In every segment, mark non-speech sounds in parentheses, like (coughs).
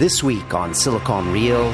This week on Silicon Reel,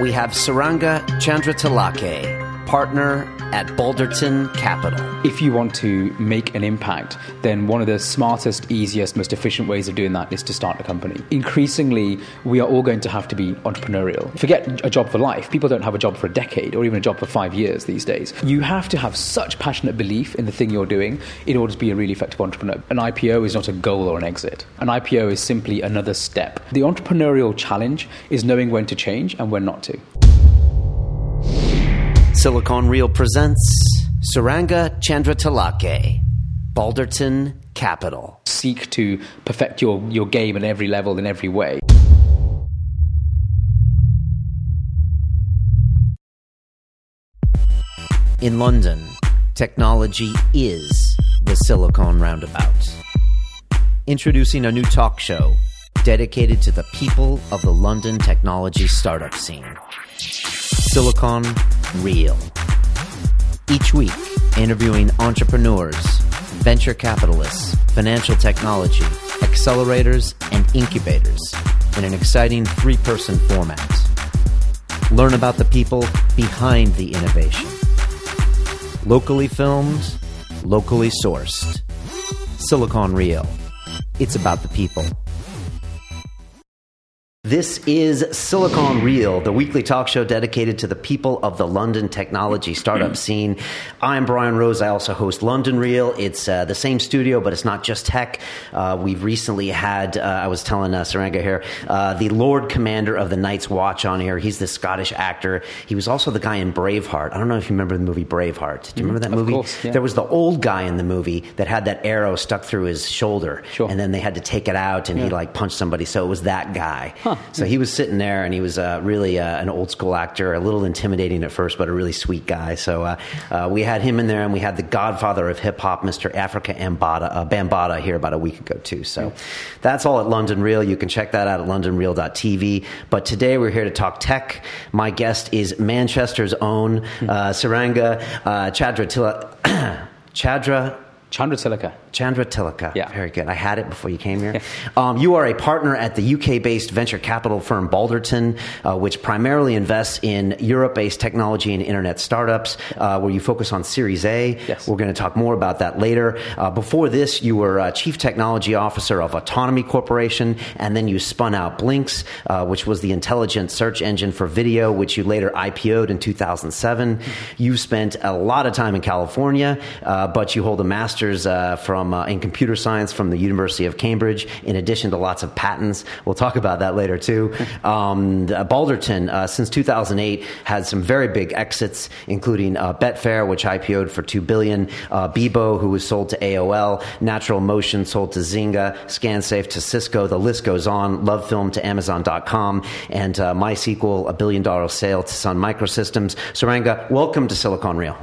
we have Suranga Chandratillake, partner at Balderton Capital. If you want to make an impact, then one of the smartest, easiest, most efficient ways of doing that is to start a company. Increasingly, we are all going to have to be entrepreneurial. Forget a job for life. People don't have a job for a decade or even a job for five years these days. You have to have such passionate belief in the thing you're doing in order to be a really effective entrepreneur. An IPO is not a goal or an exit. An IPO is simply another step. The entrepreneurial challenge is knowing when to change and when not to. Silicon Reel presents Suranga Chandratillake, Balderton Capital. Seek to perfect your, your game at every level in every way. In London, technology is the Silicon Roundabout. Introducing a new talk show dedicated to the people of the London technology startup scene. Silicon Reel. Each week, interviewing entrepreneurs, venture capitalists, financial technology, accelerators, and incubators in an exciting three person format. Learn about the people behind the innovation. Locally filmed, locally sourced. Silicon Reel. It's about the people. This is Silicon Reel, the weekly talk show dedicated to the people of the London technology startup (clears throat) scene. I'm Brian Rose. I also host London Real. It's uh, the same studio, but it's not just tech. Uh, we've recently had, uh, I was telling uh, Suranga here, uh, the Lord Commander of the Night's Watch on here. He's the Scottish actor. He was also the guy in Braveheart. I don't know if you remember the movie Braveheart. Do you remember that Of movie? course, yeah. There was the old guy in the movie that had that arrow stuck through his shoulder. Sure. And then they had to take it out and he like punched somebody. So it was that guy. Huh. So he was sitting there, and he was uh, really uh, an old school actor, a little intimidating at first, but a really sweet guy. So uh, uh, we had him in there, and we had the godfather of hip hop, Mr. Afrika Ambata, uh, Bambaataa, here about a week ago too. So that's all at London Real. You can check that out at londonreal.tv. But today we're here to talk tech. My guest is Manchester's own Suranga Chadra Tila- (coughs) Chadra. Chandra Tilaka. Chandra Tilaka. Yeah. Very good. I had it before you came here. (laughs) Um, you are a partner at the UK based venture capital firm Balderton, uh, which primarily invests in Europe based technology and internet startups, uh, where you focus on Series A. Yes. We're going to talk more about that later. Uh, before this, you were uh, Chief Technology Officer of Autonomy Corporation, and then you spun out blinkx, uh, which was the intelligent search engine for video, which you later IPO'd in 2007. You spent a lot of time in California, uh, but you hold a master's uh, from uh, in computer science from the University of Cambridge, in addition to lots of patents. We'll talk about that later too. (laughs) Um, Balderton, uh, since 2008, had some very big exits, including uh, Betfair, which IPO'd for two billion, uh, Bebo, who was sold to AOL, NaturalMotion sold to Zynga, ScanSafe to Cisco. The list goes on. LoveFilm to Amazon.com, and uh, MySQL, a billion dollar sale to Sun Microsystems. Suranga, welcome to Silicon Reel.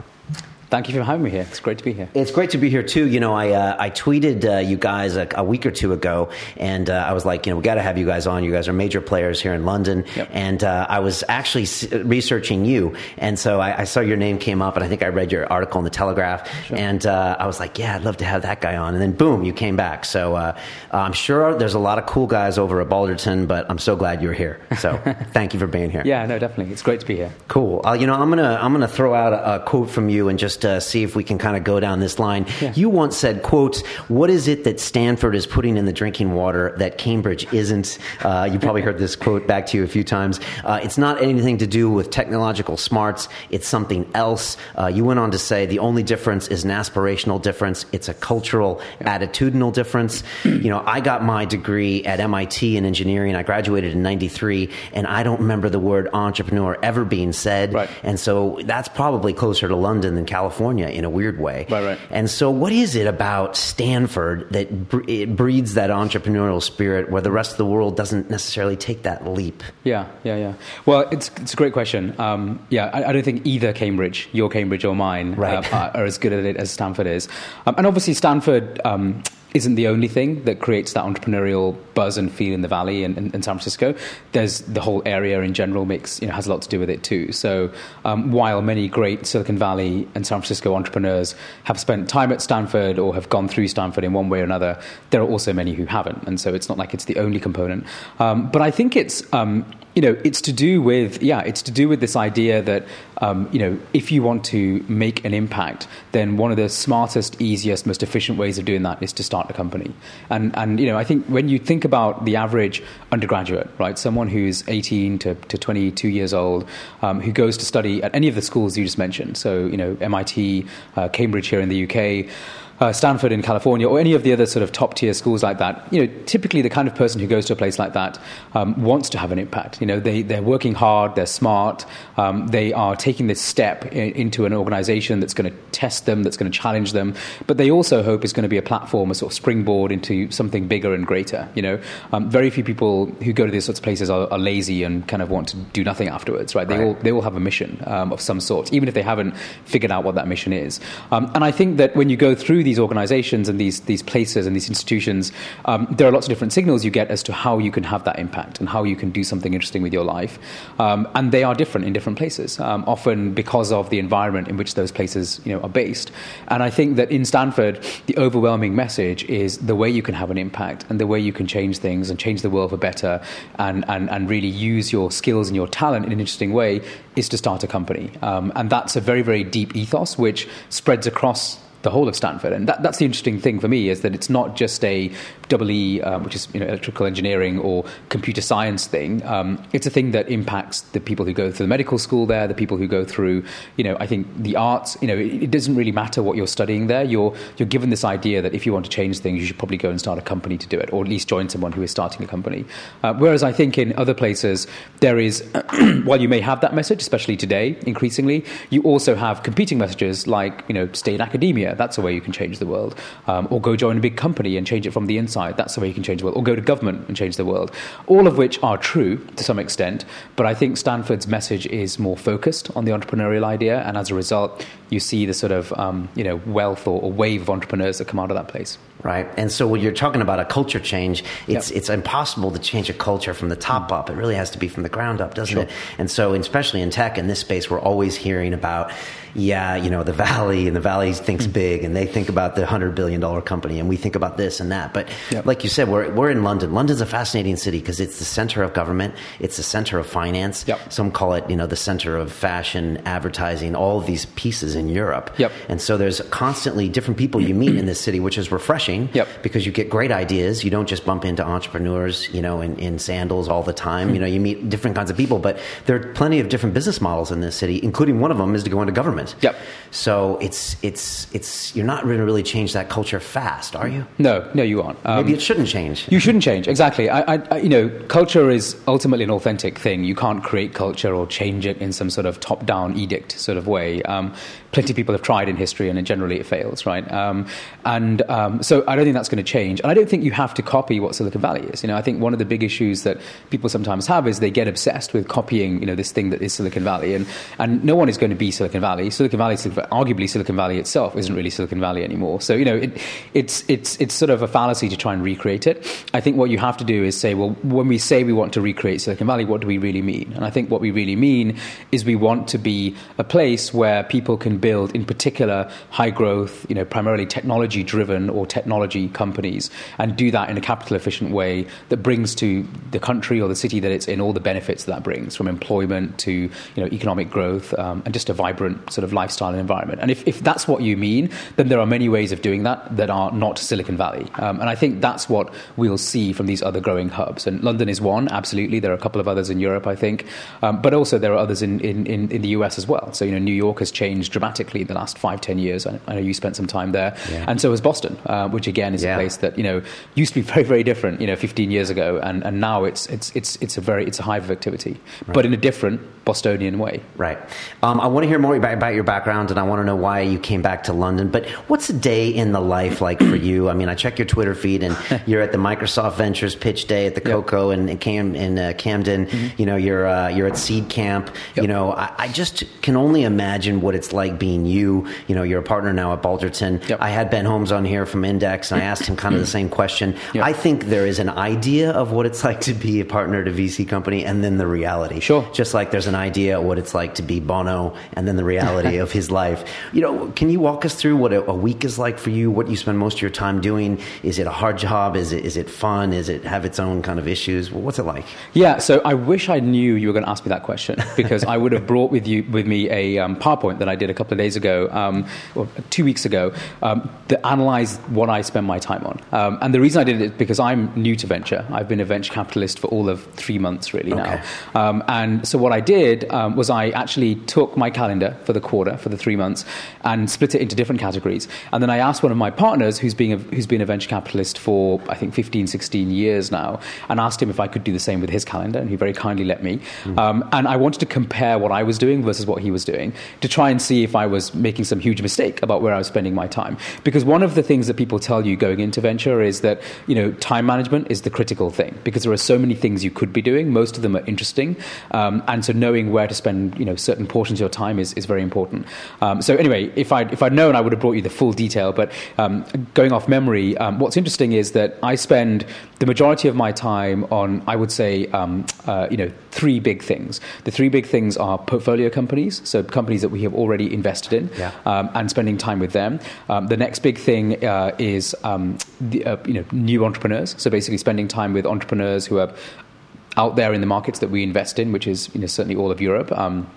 Thank you for having me here. It's great to be here. It's great to be here too. You know, I uh, I tweeted uh, you guys a, a week or two ago, and uh, I was like, you know, we got to have you guys on. You guys are major players here in London, Yep. and uh, I was actually s- researching you, and so I, I saw your name came up, and I think I read your article in the Telegraph, and uh, I was like, yeah, I'd love to have that guy on, and then boom, you came back. So uh, I'm sure there's a lot of cool guys over at Balderton, but I'm so glad you're here. So (laughs) thank you for being here. Yeah, no, definitely. It's great to be here. Cool. Uh, you know, I'm gonna I'm gonna throw out a, a quote from you and just uh, see if we can kind of go down this line. Yeah. You once said, "quote What is it that Stanford is putting in the drinking water that Cambridge isn't?" Uh, you probably heard this quote back to you a few times. Uh, it's not anything to do with technological smarts. It's something else. Uh, you went on to say the only difference is an aspirational difference. It's a cultural, attitudinal difference. you know, I got my degree at MIT in engineering. I graduated in '93, and I don't remember the word entrepreneur ever being said. Right. And so that's probably closer to London than California in a weird way. Right, right. And so, what is it about Stanford that bre- it breeds that entrepreneurial spirit where the rest of the world doesn't necessarily take that leap? Yeah, yeah, yeah. Well, it's, it's a great question. Um, yeah, I, I don't think either Cambridge, your Cambridge or mine, Right. uh, are, are as good at it as Stanford is. Um, and obviously, Stanford um, isn't the only thing that creates that entrepreneurial buzz and feel in the valley and in, San Francisco. There's the whole area in general makes you know has a lot to do with it too. So um, while many great Silicon Valley and San Francisco entrepreneurs have spent time at Stanford or have gone through Stanford in one way or another, there are also many who haven't, and so it's not like it's the only component. Um, but I think it's um, you know, it's to do with yeah, it's to do with this idea that um, you know, if you want to make an impact, then one of the smartest, easiest, most efficient ways of doing that is to start a company. And and you know, I think when you think about the average undergraduate, right, someone who's 18 to, to 22 years old, um, who goes to study at any of the schools you just mentioned, so you know, MIT, uh, Cambridge here in the UK uh, Stanford in California, or any of the other sort of top tier schools like that, you know, typically the kind of person who goes to a place like that um, wants to have an impact. You know, they, they're working hard, they're smart, um, they are taking this step in, into an organization that's going to test them, that's going to challenge them, but they also hope it's going to be a platform, a sort of springboard into something bigger and greater. You know, um, very few people who go to these sorts of places are, are, lazy and kind of want to do nothing afterwards, right? They right. all they all have a mission um, of some sort, even if they haven't figured out what that mission is. Um, and I think that when you go through these organizations and these, these places and these institutions, um, there are lots of different signals you get as to how you can have that impact and how you can do something interesting with your life. Um, and they are different in different places, um, often because of the environment in which those places you know, are based. And I think that in Stanford, the overwhelming message is the way you can have an impact and the way you can change things and change the world for better and, and, and really use your skills and your talent in an interesting way is to start a company. Um, and that's a very, very deep ethos which spreads across the whole of Stanford. And that, that's the interesting thing for me is that it's not just a double E, um, which is you know, electrical engineering or computer science thing. Um, it's a thing that impacts the people who go through the medical school there, the people who go through, you know, I think the arts. You know, it, it doesn't really matter what you're studying there. You're you're given this idea that if you want to change things, you should probably go and start a company to do it, or at least join someone who is starting a company. Uh, whereas I think in other places there is, (clears throat) while you may have that message, especially today, increasingly, you also have competing messages like you know, stay in academia that's a way you can change the world. Um, or go join a big company and change it from the inside. That's the way you can change the world. Or go to government and change the world. All of which are true to some extent, but I think Stanford's message is more focused on the entrepreneurial idea, and as a result, you see the sort of um, you know wealth or, or wave of entrepreneurs that come out of that place. Right. And so when you're talking about a culture change, it's yep. it's impossible to change a culture from the top up. It really has to be from the ground up, doesn't sure. it? And so especially in tech in this space, we're always hearing about yeah, you know, the Valley and the Valley thinks mm. big and they think about the $100 billion company and we think about this and that. But yep. like you said, we're, we're in London. London's a fascinating city because it's the center of government, it's the center of finance. Yep. Some call it, you know, the center of fashion, advertising, all of these pieces in Europe. Yep. And so there's constantly different people you meet in this city, which is refreshing yep. because you you get great ideas. You don't just bump into entrepreneurs, you know, in, in sandals all the time. Mm-hmm. You know, you meet different kinds of people, but there are plenty of different business models in this city, including one of them is to go into government. Yep. So it's it's it's you're not going to really change that culture fast, are you? No, no, you aren't. Um, Maybe it shouldn't change. You shouldn't change exactly. I, I, you know, culture is ultimately an authentic thing. You can't create culture or change it in some sort of top-down edict sort of way. Um, plenty of people have tried in history, and generally it fails, right? Um, and um, so I don't think that's going to change. And I don't think you have to copy what Silicon Valley is. You know, I think one of the big issues that people sometimes have is they get obsessed with copying, you know, this thing that is Silicon Valley, and and no one is going to be Silicon Valley. Silicon Valley, arguably, Silicon Valley itself isn't really Silicon Valley anymore. So you know, it, it's it's it's sort of a fallacy to try and recreate it. I think what you have to do is say, well, when we say we want to recreate Silicon Valley, what do we really mean? And I think what we really mean is we want to be a place where people can build, in particular, high growth, you know, primarily technology driven or technology companies, and do that in a capital efficient way that brings to the country or the city that it's in all the benefits that that brings, from employment to you know economic growth um, and just a vibrant sort of lifestyle and environment. And if, if that's what you mean, then there are many ways of doing that that are not Silicon Valley. Um, and I think that's what we'll see from these other growing hubs. And London is one, absolutely. There are a couple of others in Europe, I think, um, but also there are others in, in, in, the US as well. So you know, New York has changed dramatically the last five, ten years. I, I know you spent some time there, yeah. and so has Boston, uh, which again is yeah. a place that you know used to be (laughs) very, very different. You know, 15 years ago, and, and now it's it's it's it's a very it's a hive of activity, right. but in a different Bostonian way. Right. Um, I want to hear more about, about your background, and I want to know why you came back to London. But what's a day in the life like for you? I mean, I check your Twitter feed, and (laughs) you're at the Microsoft Ventures pitch day at the yep. Coco in, in, Cam, in uh, Camden. Mm-hmm. You know, you're uh, you're at Seedcamp. Yep. You know, I, I, just can only imagine what it's like being you. You know, you're a partner now at Balderton. Yep. I had Ben Holmes on here from Index and I asked him kind of the (clears throat) same question. Yeah. I think there is an idea of what it's like to be a partner at a VC company, and then the reality. Sure. Just like there's an idea of what it's like to be Bono, and then the reality (laughs) of his life. You know, can you walk us through what a, a, week is like for you? What you spend most of your time doing? Is it a hard job? Is it is it fun? Is it have its own kind of issues? What's it like? Yeah. So I wish I knew you were going to ask me that question because I would have brought with you with me a um, PowerPoint that I did a couple of days ago, um, or two weeks ago, um, that analyzed what I spend my time on. Um, and the reason I did it is because I'm new to venture. I've been a venture capitalist for all of three months really Okay. now. Um, and so what I did um, was I actually took my calendar for the quarter, for the three months, and split it into different categories. And then I asked one of my partners, who's been a, who's been a venture capitalist for I think 15, 16 years now, and asked him if I could do the same with his calendar, and he very kindly let me. Um, and I wanted to compare what I was doing versus what he was doing to try and see if I was making some huge mistake about where I was spending my time. Because one of the things that people tell you going into venture is that you know time management is the critical thing because there are so many things you could be doing. Most of them are interesting, um, and so knowing where to spend you know certain portions of your time is, is very important. Um, so anyway, if I'd, if I'd known, I would have brought you the full detail. But um, going off memory, um, what's interesting is that I spend the majority of my time on I would say um, uh, you know three big things. The three big things are portfolio companies, so companies that we have already invested in, Yeah. um, and spending time with them. Um, the next big thing uh, is um, the, uh, you know new entrepreneurs. So basically, spending time with entrepreneurs who are out there in the markets that we invest in, which is you know, certainly all of Europe. Um,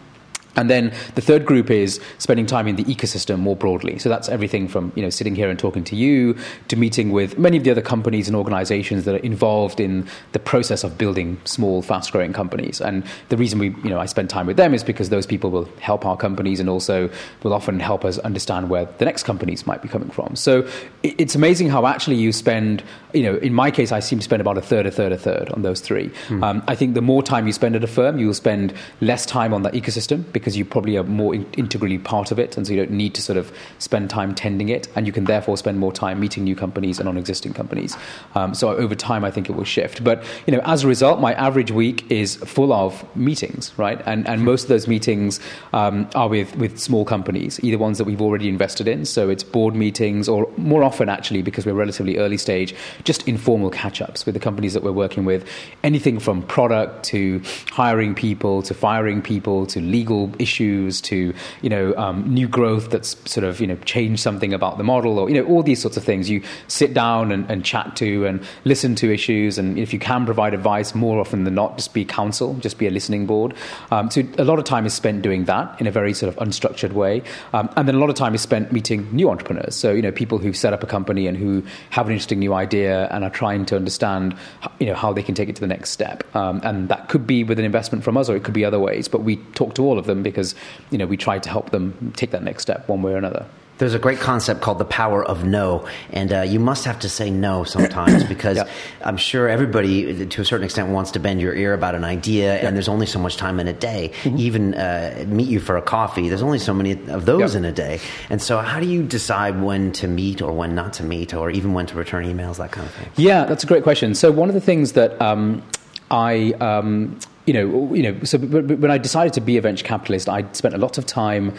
and then the third group is spending time in the ecosystem more broadly. So that's everything from you know sitting here and talking to you to meeting with many of the other companies and organizations that are involved in the process of building small, fast-growing companies. And the reason we you know I spend time with them is because those people will help our companies and also will often help us understand where the next companies might be coming from. So it's amazing how actually you spend you know in my case I seem to spend about a third, a third, a third on those three. Um, I think the more time you spend at a firm, you'll spend less time on that ecosystem because you probably are more in- integrally part of it, and so you don't need to sort of spend time tending it, and you can therefore spend more time meeting new companies and on existing companies. Um, so over time, I think it will shift. But you know, as a result, my average week is full of meetings, right? And and most of those meetings um, are with with small companies, either ones that we've already invested in, so it's board meetings, or more often actually because we're relatively early stage, just informal catch-ups with the companies that we're working with. Anything from product to hiring people to firing people to legal issues to you know um, new growth that's sort of you know changed something about the model or you know all these sorts of things. You sit down and, and chat to and listen to issues, and if you can provide advice, more often than not, just be counsel, just be a listening board. Um, so a lot of time is spent doing that in a very sort of unstructured way, um, and then a lot of time is spent meeting new entrepreneurs. So you know people who've set up a company and who have an interesting new idea and are trying to understand you know how they can take it to the next step. Um, and that could be with an investment from us, or it could be other ways. But we talk to all of them because you know we try to help them take that next step one way or another. There's a great concept called the power of no, and uh, you must have to say no sometimes (coughs) because Yeah. I'm sure everybody, to a certain extent, wants to bend your ear about an idea, and there's only so much time in a day. Even uh, meet you for a coffee, there's only so many of those Yeah. in a day. And so, how do you decide when to meet or when not to meet, or even when to return emails, that kind of thing? Yeah, that's a great question. So one of the things that um, I, um, you know, you know, so when I decided to be a venture capitalist, I spent a lot of time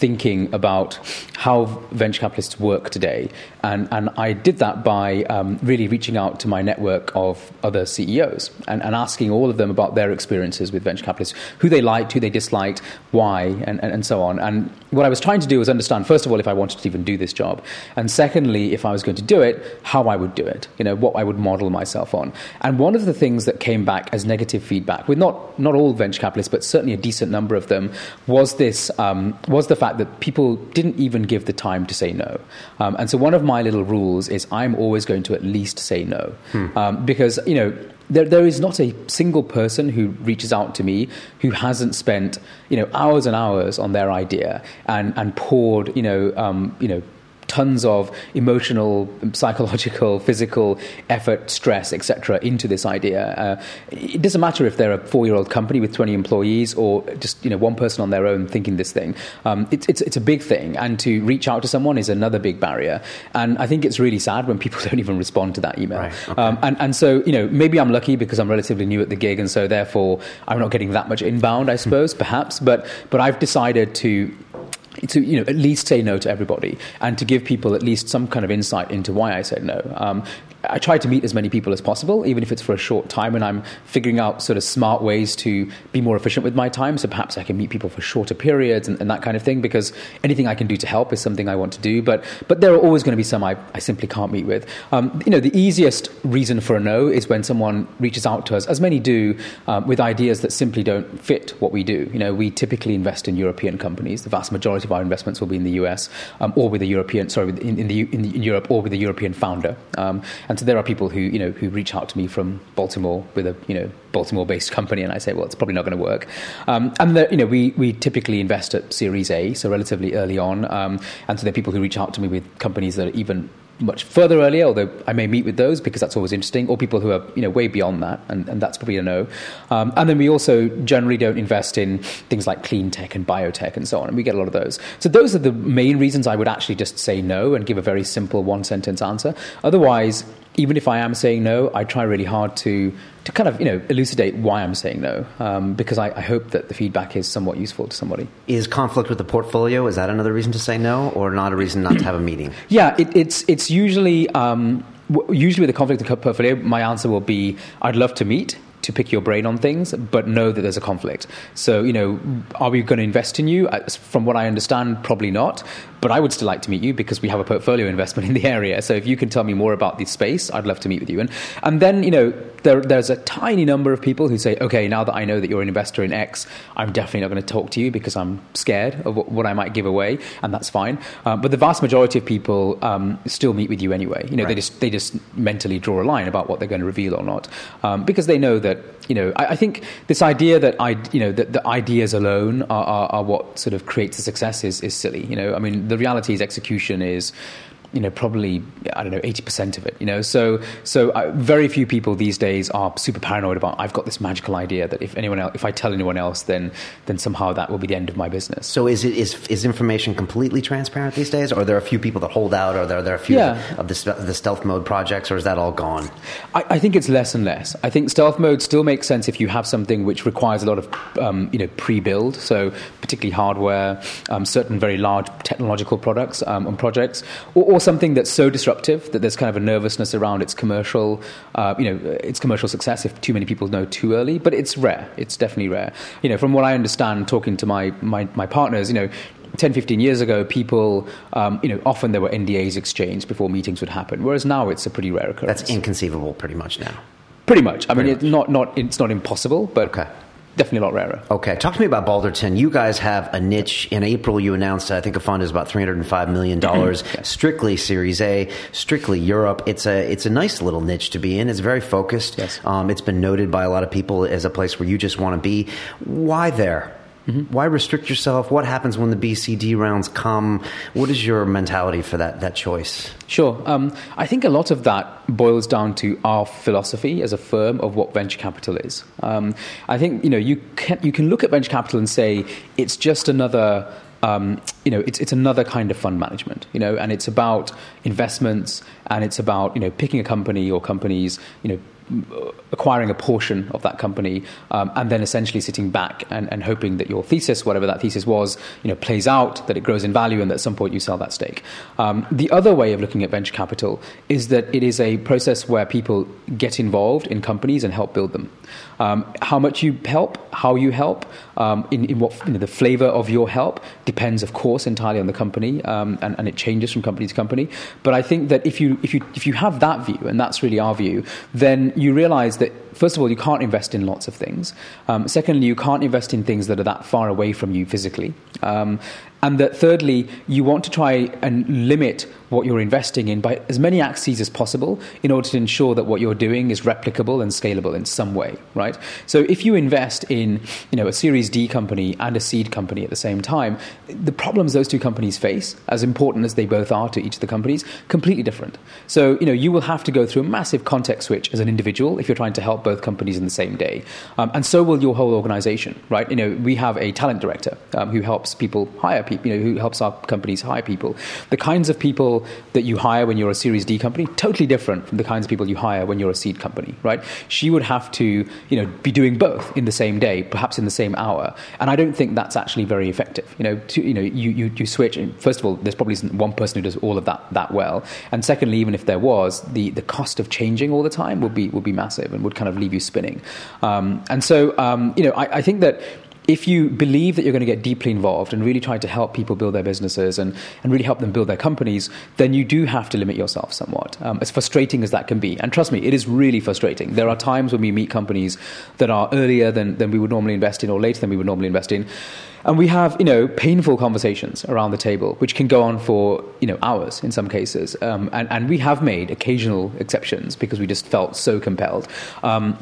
thinking about how venture capitalists work today, and and I did that by um, really reaching out to my network of other CEOs and, and asking all of them about their experiences with venture capitalists, who they liked, who they disliked, why, and, and, and so on. And what I was trying to do was understand, first of all, if I wanted to even do this job, and secondly, if I was going to do it, how I would do it, you know, what I would model myself on. And one of the things that came back as negative feedback, with not, not all venture capitalists, but certainly a decent number of them, was this, um, was the fact that people didn't even give the time to say no. Um, and so one of my little rules is I'm always going to at least say no. Um, because, you know, there, there is not a single person who reaches out to me who hasn't spent you know hours and hours on their idea and and poured you know um, you know tons of emotional, psychological, physical effort, stress, etc., into this idea. Uh, it doesn't matter if they're a four-year-old company with 20 employees or just you know one person on their own thinking this thing. Um, it's, it's it's a big thing, and to reach out to someone is another big barrier. And I think it's really sad when people (laughs) don't even respond to that email. Right, okay. Um, and and so you know maybe I'm lucky because I'm relatively new at the gig, and so therefore I'm not getting that much inbound, I suppose, perhaps. But but I've decided to to you know at least say no to everybody and to give people at least some kind of insight into why I said no. Um, I try to meet as many people as possible, even if it's for a short time, and I'm figuring out sort of smart ways to be more efficient with my time. So perhaps I can meet people for shorter periods and, and that kind of thing, because anything I can do to help is something I want to do. But but there are always going to be some I, I simply can't meet with. Um, you know, the easiest reason for a no is when someone reaches out to us, as many do, um, with ideas that simply don't fit what we do. You know, we typically invest in European companies. The vast majority of our investments will be in the US um, or with a European, sorry, in, in, the, in, Europe or with a European founder. And so there are people who, you know, who reach out to me from Baltimore with a, you know, Baltimore-based (laughs) company, and I say, well, it's probably not going to work. Um, and you know, we we typically invest at Series A, so relatively early on. Um, and so there are people who reach out to me with companies that are even much further earlier, although I may meet with those because that's always interesting, or people who are you know way beyond that, and, and that's probably a no. Um, and then we also generally don't invest in things like clean tech and biotech and so on, and we get a lot of those. So those are the main reasons I would actually just say no and give a very simple one sentence answer. Otherwise, even if I am saying no, I try really hard to to kind of you know elucidate why I'm saying no, um, because I, I, hope that the feedback is somewhat useful to somebody. Is conflict with the portfolio is that another reason to say no, or not a reason not to have a meeting? (coughs) Yeah, it, it's it's usually. Um, usually with a conflict of portfolio, my answer will be I'd love to meet to pick your brain on things, but know that there's a conflict. So, you know, are we going to invest in you? From what I understand, probably not. But I would still like to meet you because we have a portfolio investment in the area. So if you can tell me more about this space, I'd love to meet with you. And and then you know there, there's a tiny number of people who say, okay, now that I know that you're an investor in X, I'm definitely not going to talk to you because I'm scared of what, what I might give away, and that's fine. Um, but the vast majority of people um, still meet with you anyway. You know, right. they just they just mentally draw a line about what they're going to reveal or not um, because they know that you know. I, I, think this idea that I you know that the ideas alone are, are, are what sort of creates the success is, is silly. You know, I mean the reality is execution is you know, probably I don't know, eighty percent of it. You know, so so uh, very few people these days are super paranoid about. I've got this magical idea that if anyone else, if I tell anyone else, then then somehow that will be the end of my business. So is it is is information completely transparent these days, or are there a few people that hold out, or are there, are there a few yeah. of the the stealth mode projects, or is that all gone? I, I, think it's less and less. I think stealth mode still makes sense if you have something which requires a lot of um, you know pre-build, so particularly hardware, um, certain very large technological products um, and projects, or, or something that's so disruptive that there's kind of a nervousness around its commercial, uh, you know, its commercial success if too many people know too early. But it's rare. It's definitely rare. You know, from what I understand, talking to my my, my partners, you know. 10, 15 years ago, people, um, you know, often there were NDAs exchanged before meetings would happen, whereas now it's a pretty rare occurrence. That's inconceivable pretty much now. Pretty much. I pretty mean, much. not, not, it's not impossible, but okay definitely a lot rarer. Okay, talk to me about Balderton. You guys have a niche. In April, you announced I think a fund is about three hundred and five million dollars, yes. strictly Series A, strictly Europe. It's a it's a nice little niche to be in. It's very focused. Yes. Um, it's been noted by a lot of people as a place where you just want to be. Why there? Mm-hmm. Why restrict yourself? What happens when the BCD rounds come? What is your mentality for that that choice? Sure. Um, I think a lot of that boils down to our philosophy as a firm of what venture capital is. Um, I think you know you can you can look at venture capital and say it's just another. Um, you know, it's, it's another kind of fund management, you know, and it's about investments and it's about, you know, picking a company or companies, you know, acquiring a portion of that company um, and then essentially sitting back and, and, hoping that your thesis, whatever that thesis was, you know, plays out, that it grows in value, and that at some point you sell that stake. Um, the other way of looking at venture capital is that it is a process where people get involved in companies and help build them. Um, how much you help, how you help, um, in, in, what you know, the flavor of your help depends, of course, entirely on the company, um, and, and, it changes from company to company. But I think that if you if you if you have that view, and that's really our view, then you realize that first of all, you can't invest in lots of things. Um, secondly, you can't invest in things that are that far away from you physically. Um, and that thirdly, you want to try and limit what you're investing in by as many axes as possible in order to ensure that what you're doing is replicable and scalable in some way, right? So if you invest in, you know, a Series D company and a seed company at the same time, the problems those two companies face, as important as they both are to each of the companies, completely different. So, you know, you will have to go through a massive context switch as an individual if you're trying to help help both companies in the same day. Um, and so will your whole organization, right? You know, we have a talent director um, who helps people hire people, you know, who helps our companies hire people. The kinds of people that you hire when you're a Series D company, totally different from the kinds of people you hire when you're a seed company, right? She would have to, you know, be doing both in the same day, perhaps in the same hour. And I don't think that's actually very effective. You know, to, you know, you, you, you switch, and first of all, there's probably isn't one person who does all of that that well. And secondly, even if there was, the, the cost of changing all the time would be, would be massive and would kind of leave you spinning. Um, and so, um, you know, I, I think that if you believe that you're going to get deeply involved and really try to help people build their businesses and, and really help them build their companies, then you do have to limit yourself somewhat, um, as frustrating as that can be. And trust me, it is really frustrating. There are times when we meet companies that are earlier than, than we would normally invest in or later than we would normally invest in. And we have, you know, painful conversations around the table, which can go on for, you know, hours in some cases. Um, and, and we have made occasional exceptions because we just felt so compelled. Um,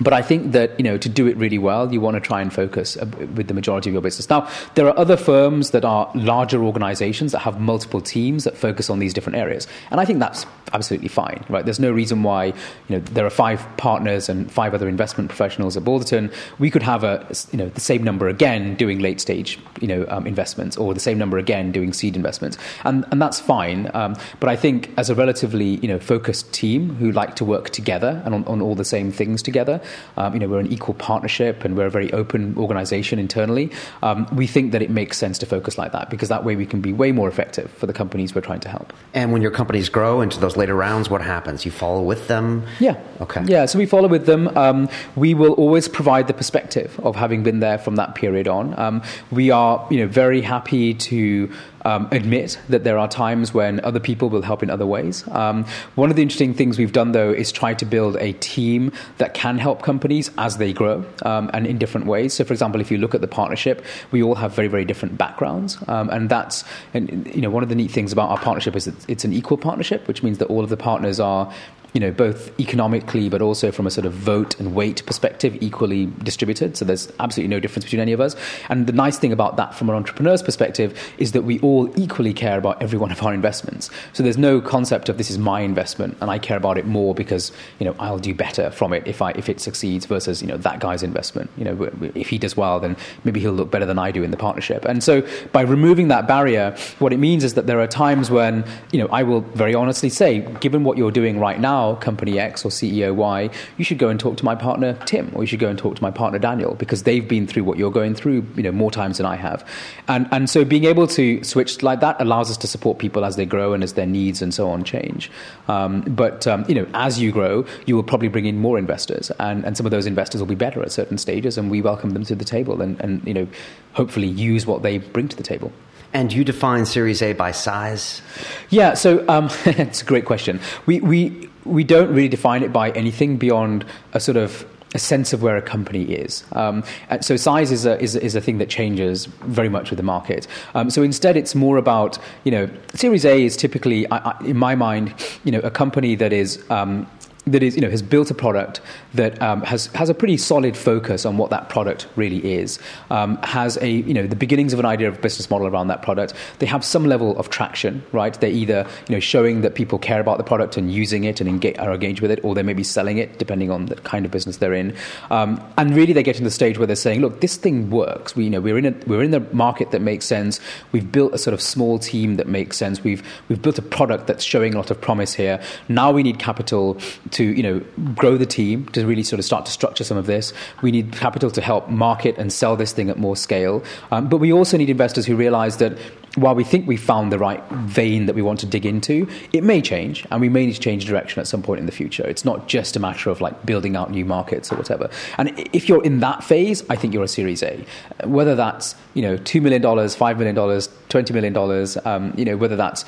but I think that you know to do it really well, you want to try and focus with the majority of your business. Now, there are other firms that are larger organizations that have multiple teams that focus on these different areas, and I think that's absolutely fine. Right? There's no reason why you know there are five partners and five other investment professionals at Balderton. We could have a you know the same number again doing late stage you know um, investments, or the same number again doing seed investments, and and that's fine. Um, but I think as a relatively you know focused team who like to work together and on, on all the same things together um, you know, we're an equal partnership and we're a very open organization internally. Um, we think that it makes sense to focus like that because that way we can be way more effective for the companies we're trying to help. And when your companies grow into those later rounds, what happens? You follow with them? Yeah. Okay. Yeah, so we follow with them. Um, we will always provide the perspective of having been there from that period on. Um, we are, you know, very happy to um, admit that there are times when other people will help in other ways. Um, one of the interesting things we've done, though, is try to build a team that can help companies as they grow um, and in different ways. So, for example, if you look at the partnership, we all have very, very different backgrounds, um, and that's and you know one of the neat things about our partnership is it's an equal partnership, which means that all of the partners are you know, both economically but also from a sort of vote and weight perspective, equally distributed. So there's absolutely no difference between any of us. And the nice thing about that from an entrepreneur's perspective is that we all equally care about every one of our investments. So there's no concept of this is my investment and I care about it more because, you know, I'll do better from it if I if it succeeds versus, you know, that guy's investment. You know, if he does well, then maybe he'll look better than I do in the partnership. And so by removing that barrier, what it means is that there are times when, you know, I will very honestly say, given what you're doing right now, now, company X or CEO Y, you should go and talk to my partner Tim, or you should go and talk to my partner Daniel, because they've been through what you're going through, you know, more times than I have. And and so being able to switch like that allows us to support people as they grow and as their needs and so on change. Um, but um, you know, as you grow, you will probably bring in more investors, and, and some of those investors will be better at certain stages, and we welcome them to the table, and, and you know, hopefully use what they bring to the table. And you define Series A by size? Yeah, so um, (laughs) it's a great question. We, we, we don't really define it by anything beyond a sort of a sense of where a company is. Um, so size is a, is, is, a thing that changes very much with the market. Um, so instead, it's more about, you know, Series A is typically, I, I, in my mind, you know, a company that is um, that is, you know, has built a product that um, has has a pretty solid focus on what that product really is. Um, has a, you know, the beginnings of an idea of business model around that product. They have some level of traction, right? They're either, you know, showing that people care about the product and using it and engage, are engaged with it, or they may be selling it, depending on the kind of business they're in. Um, and really, they get to the stage where they're saying, look, this thing works. We, you know, we're in a, we're in the market that makes sense. We've built a sort of small team that makes sense. We've we've built a product that's showing a lot of promise here. Now we need capital to you know grow the team to really sort of start to structure some of this. We need capital to help market and sell this thing at more scale. Um, but we also need investors who realize that while we think we've found the right vein that we want to dig into, it may change, and we may need to change direction at some point in the future. It's not just a matter of like building out new markets or whatever. And if you're in that phase, I think you're a Series A. Whether that's you know two million dollars, five million dollars, twenty million dollars, um, you know whether that's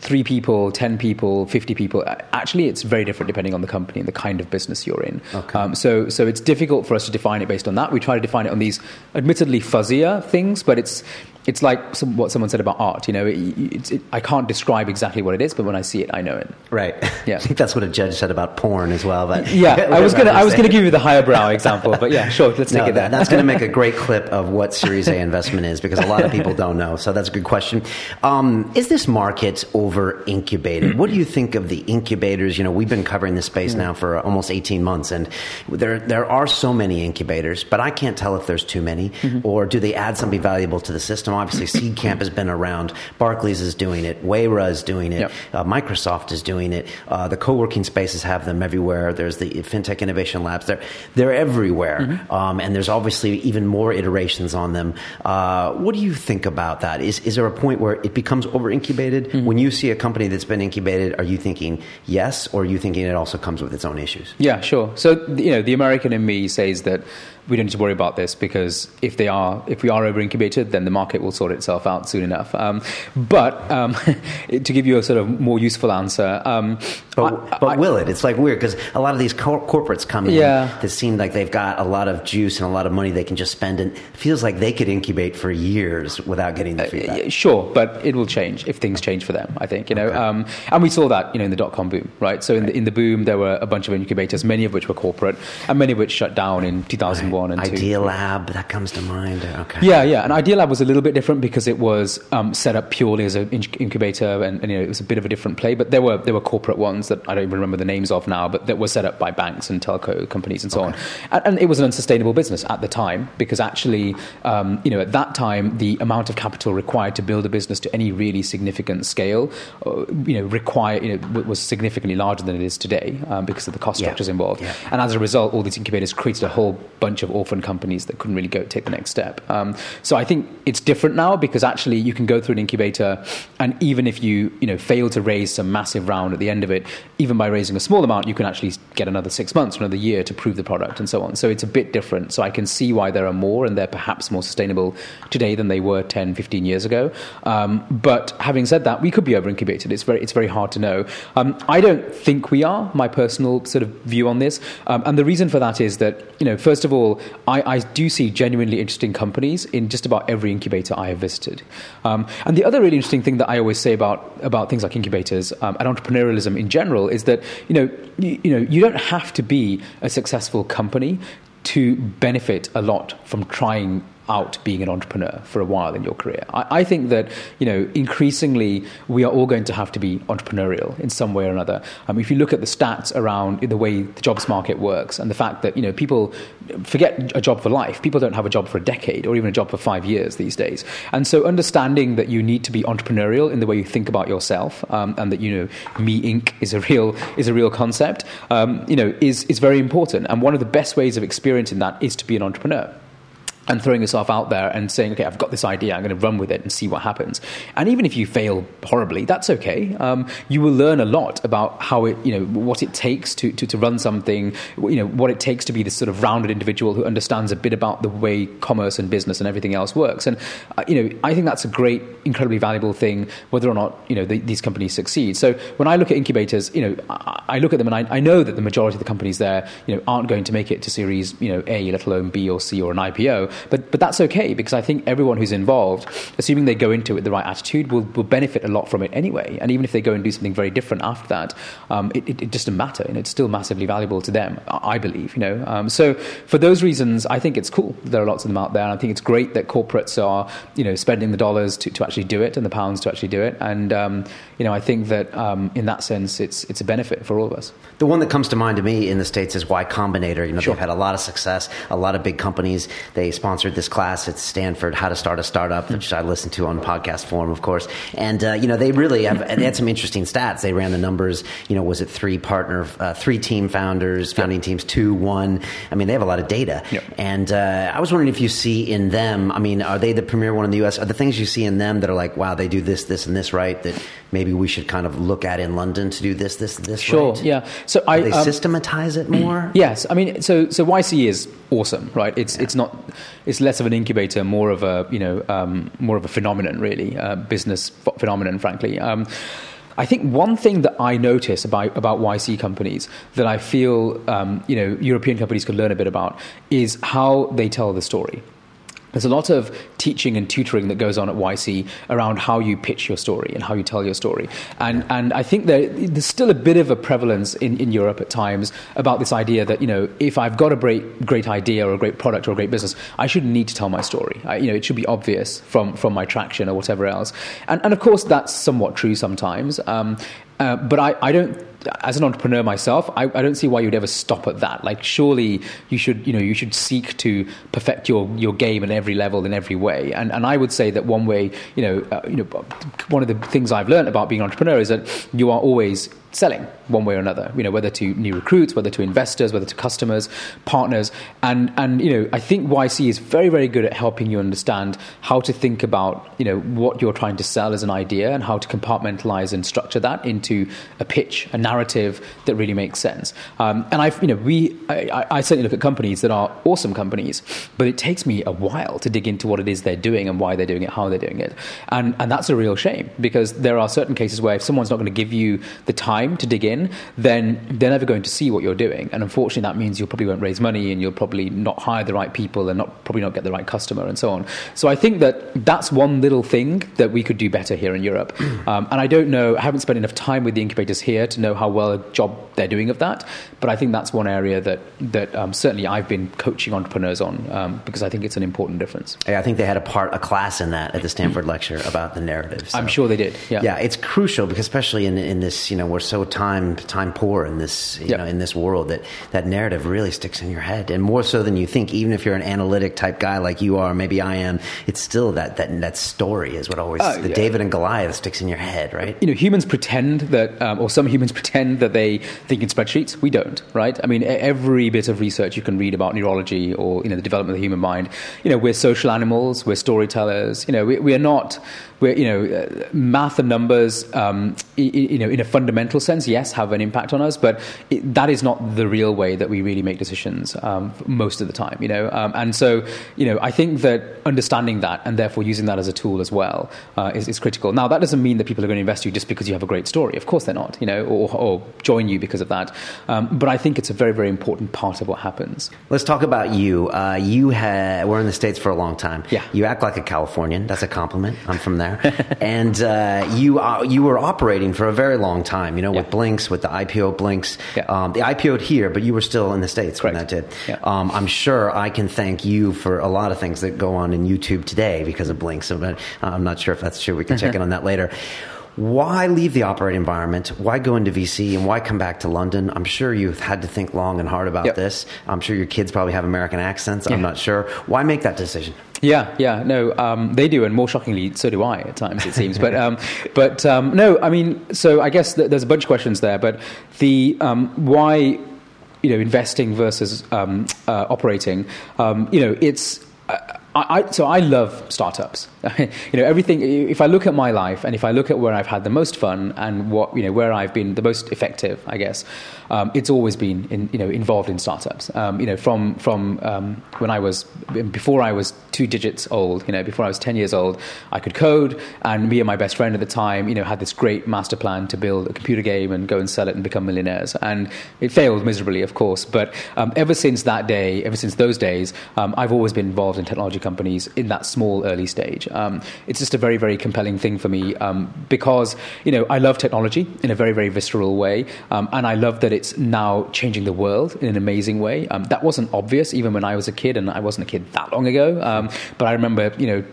three people, 10 people, 50 people. Actually, it's very different depending on the company and the kind of business you're in. Okay. Um, so, so it's difficult for us to define it based on that. We try to define it on these admittedly fuzzier things, but it's, it's like some, what someone said about art. You know, it, it, it, I can't describe exactly what it is, but when I see it, I know it. Right. Yeah. (laughs) I think that's what a judge said about porn as well. But yeah, (laughs) I was gonna I was gonna give you the higher brow example, but yeah, sure, let's (laughs) no, take it there. that's going to make a great clip of what Series A investment is because a lot of people don't know. So that's a good question. Um, is this market over incubated? What do you think of the incubators? You know, we've been covering this space now for almost 18 months, and there there are so many incubators, but I can't tell if there's too many Mm-hmm. or do they add something valuable to the system. Obviously, Seedcamp has been around. Barclays is doing it. Wayra is doing it. Yep. Uh, Microsoft is doing it. Uh, the co-working spaces have them everywhere. There's the FinTech Innovation Labs. They're, they're everywhere. Mm-hmm. Um, and there's obviously even more iterations on them. Uh, what do you think about that? Is, is there a point where it becomes over-incubated? Mm-hmm. When you see a company that's been incubated, are you thinking yes, or are you thinking it also comes with its own issues? Yeah, sure. So you know, the American in me says that we don't need to worry about this because if they are, if we are over incubated, then the market will sort itself out soon enough. Um, but um, (laughs) to give you a sort of more useful answer, um, But, I- but I- will it? It's like weird because a lot of these cor- corporates come in Yeah. that seem like they've got a lot of juice and a lot of money they can just spend, and it feels like they could incubate for years without getting the feedback. Yeah, Sure, but it will change if things change for them. I think you know, Okay. um, and we saw that you know in the dot com boom, right? So in the in the boom, there were a bunch of incubators, many of which were corporate, and many of which shut down in 2001 and two. Idealab, that comes to mind. Okay. Yeah, yeah. And Idealab was a little bit different because it was um, set up purely as an incubator, and, and you know, it was a bit of a different play. But there were there were corporate ones that I don't even remember the names of now, but that were set up by banks and telco companies and so on. And, and it was an unsustainable business at the time because actually, um, you know, at that time, the amount of capital required to build a business to any really significant scale, uh, you know, require you know was significantly larger than it is today um, because of the cost Yeah. structures involved. Yeah. And as a result, all these incubators created a whole bunch of orphan companies that couldn't really go take the next step. Um, so I think it's different now because actually you can go through an incubator, and even if you you know fail to raise some massive round at the end of it, even by raising a small amount, you can actually get another six months, another year to prove the product, and so on. So it's a bit different. So I can see why there are more, and they're perhaps more sustainable today than they were 10, 15 years ago. Um, but having said that, we could be over incubated. It's very it's very hard to know. Um, I don't think we are. My personal sort of view on this, um, and the reason for that is that you know first of all, I, I do see genuinely interesting companies in just about every incubator I have visited. Um, and the other really interesting thing that I always say about about things like incubators um, and entrepreneurialism in general is that you know you, you know you don't have to be a successful company to benefit a lot from trying out being an entrepreneur for a while in your career. I, I think that you know increasingly we are all going to have to be entrepreneurial in some way or another. Um, if you look at the stats around the way the jobs market works and the fact that you know people forget a job for life, people don't have a job for a decade or even a job for five years these days. And so understanding that you need to be entrepreneurial in the way you think about yourself um, and that you know me Inc is a real is a real concept, um, you know is is very important. And one of the best ways of experiencing that is to be an entrepreneur and throwing yourself out there and saying, okay, I've got this idea, I'm going to run with it and see what happens. And even if you fail horribly, that's okay. Um, you will learn a lot about how it, you know, what it takes to, to, to run something, you know, what it takes to be this sort of rounded individual who understands a bit about the way commerce and business and everything else works. And, uh, you know, I think that's a great, incredibly valuable thing, whether or not, you know, the, these companies succeed. So when I look at incubators, you know, I, I look at them and I, I know that the majority of the companies there, you know, aren't going to make it to series, you know, A, let alone B or C or an IPO. But, but that's okay because I think everyone who's involved, assuming they go into it with the right attitude, will, will benefit a lot from it anyway. And even if they go and do something very different after that, um, it, it, it doesn't matter. Know, it's still massively valuable to them, I believe. You know, um, so for those reasons, I think it's cool. There are lots of them out there, and I think it's great that corporates are, you know, spending the dollars to, to actually do it and the pounds to actually do it. And um, you know, I think that um, in that sense, it's it's a benefit for all of us. The one that comes to mind to me in the States is Y Combinator. You know, Sure. they've had a lot of success, a lot of big companies. They sponsored this class at Stanford, How to Start a Startup, which I listened to on podcast form, of course. And, uh, you know, they really have they had some interesting stats. They ran the numbers, you know, was it three partner, uh, three team founders, founding teams, two, one. I mean, they have a lot of data. Yep. And uh, I was wondering if you see in them, I mean, are they the premier one in the U.S.? Are the things you see in them that are like, wow, they do this, this, and this right, that maybe we should kind of look at in London to do this, this, this Sure. right? Yeah. So I they um, systematize it more? (clears throat) Yes, I mean, so so YC is awesome, right? It's it's not it's less of an incubator, more of a you know um, more of a phenomenon, really, uh, business ph- phenomenon, frankly. Um, I think one thing that I notice about about YC companies that I feel um, you know European companies could learn a bit about is how they tell the story. There's a lot of teaching and tutoring that goes on at YC around how you pitch your story and how you tell your story. And, and I think that there's still a bit of a prevalence in, in Europe at times about this idea that, you know, if I've got a great, great idea or a great product or a great business, I shouldn't need to tell my story. I, you know, it should be obvious from, from my traction or whatever else. And, and of course, that's somewhat true sometimes. Um, uh, but I, I don't as an entrepreneur myself, I, I, don't see why you'd ever stop at that. Like, surely you should, you know, you should seek to perfect your, your game at every level in every way. And and I would say that one way, you know, uh, you know, one of the things I've learned about being an entrepreneur is that you are always selling one way or another, you know, whether to new recruits, whether to investors, whether to customers, partners. And, and, you know, I think YC is very, very good at helping you understand how to think about, you know, what you're trying to sell as an idea and how to compartmentalize and structure that into a pitch, a narrative that really makes sense. Um, and I've, you know, we, I, I certainly look at companies that are awesome companies, but it takes me a while to dig into what it is they're doing and why they're doing it, how they're doing it. And, and that's a real shame because there are certain cases where if someone's not going to give you the time time to dig in, then they're never going to see what you're doing. And unfortunately, that means you probably won't raise money and you'll probably not hire the right people and not, probably not get the right customer and so on. So I think that that's one little thing that we could do better here in Europe. (clears throat) Um, and I don't know, I haven't spent enough time with the incubators here to know how well a job they're doing of that. But I think that's one area that, that um, certainly I've been coaching entrepreneurs on um, because I think it's an important difference. Yeah, I think they had a part, a class in that at the Stanford lecture about the narrative. So. I'm sure they did. Yeah. yeah, it's crucial because especially in, in this, you know, we're so time time poor in this you yep. know in this world that that narrative really sticks in your head. And more so than you think even if you're an analytic type guy like you are maybe I am it's still that that that story is what always uh, the yeah. David and Goliath sticks in your head right? You know humans pretend that um, or some humans pretend that they think in spreadsheets. We don't right? I mean every bit of research you can read about neurology or you know the development of the human mind you know we're social animals we're storytellers. You know we, we are not we're, you know, uh, math and numbers, um, you know, in a fundamental sense, yes, have an impact on us, but it, that is not the real way that we really make decisions um, most of the time, you know. Um, and so, you know, I think that understanding that and therefore using that as a tool as well uh, is, is, critical. Now, that doesn't mean that people are going to invest in you just because you have a great story. Of course, they're not, you know, or, or join you because of that. Um, but I think it's a very, very important part of what happens. Let's talk about you. Uh, you ha- were in the states for a long time. Yeah. You act like a Californian. That's a compliment. I'm from there. (laughs) and uh, you you were operating for a very long time. You know, yeah. with blinkx, with the IPO blinkx. Yeah. Um, the IPO'd here, but you were still in the states Correct. when that did. Yeah. Um, I'm sure I can thank you for a lot of things that go on in YouTube today because of blinkx. So, but I'm not sure if that's true. We can check in on that later why leave the operating environment? Why go into VC and why come back to London? I'm sure you've had to think long and hard about yep. this. I'm sure your kids probably have American accents. Yeah. I'm not sure. Why make that decision? Yeah, yeah, no, um, they do, and more shockingly, so do I at times. It seems, but um, (laughs) but um, no, I mean, so I guess th- there's a bunch of questions there, but the um, why, you know, investing versus um, uh, operating, um, you know, it's. Uh, I, I, so I love startups. (laughs) you know, everything. If I look at my life and if I look at where I've had the most fun and what you know where I've been the most effective, I guess um, it's always been in, you know involved in startups. Um, you know, from from um, when I was before I was two digits old. You know, before I was ten years old, I could code, and me and my best friend at the time, you know, had this great master plan to build a computer game and go and sell it and become millionaires. And it failed miserably, of course. But um, ever since that day, ever since those days, um, I've always been involved in technology companies in that small early stage. Um, it's just a very, very compelling thing for me um, because you know I love technology in a very, very visceral way, um, and I love that it's now changing the world in an amazing way. Um, that wasn't obvious even when I was a kid, and I wasn't a kid that long ago. Um, but I remember you know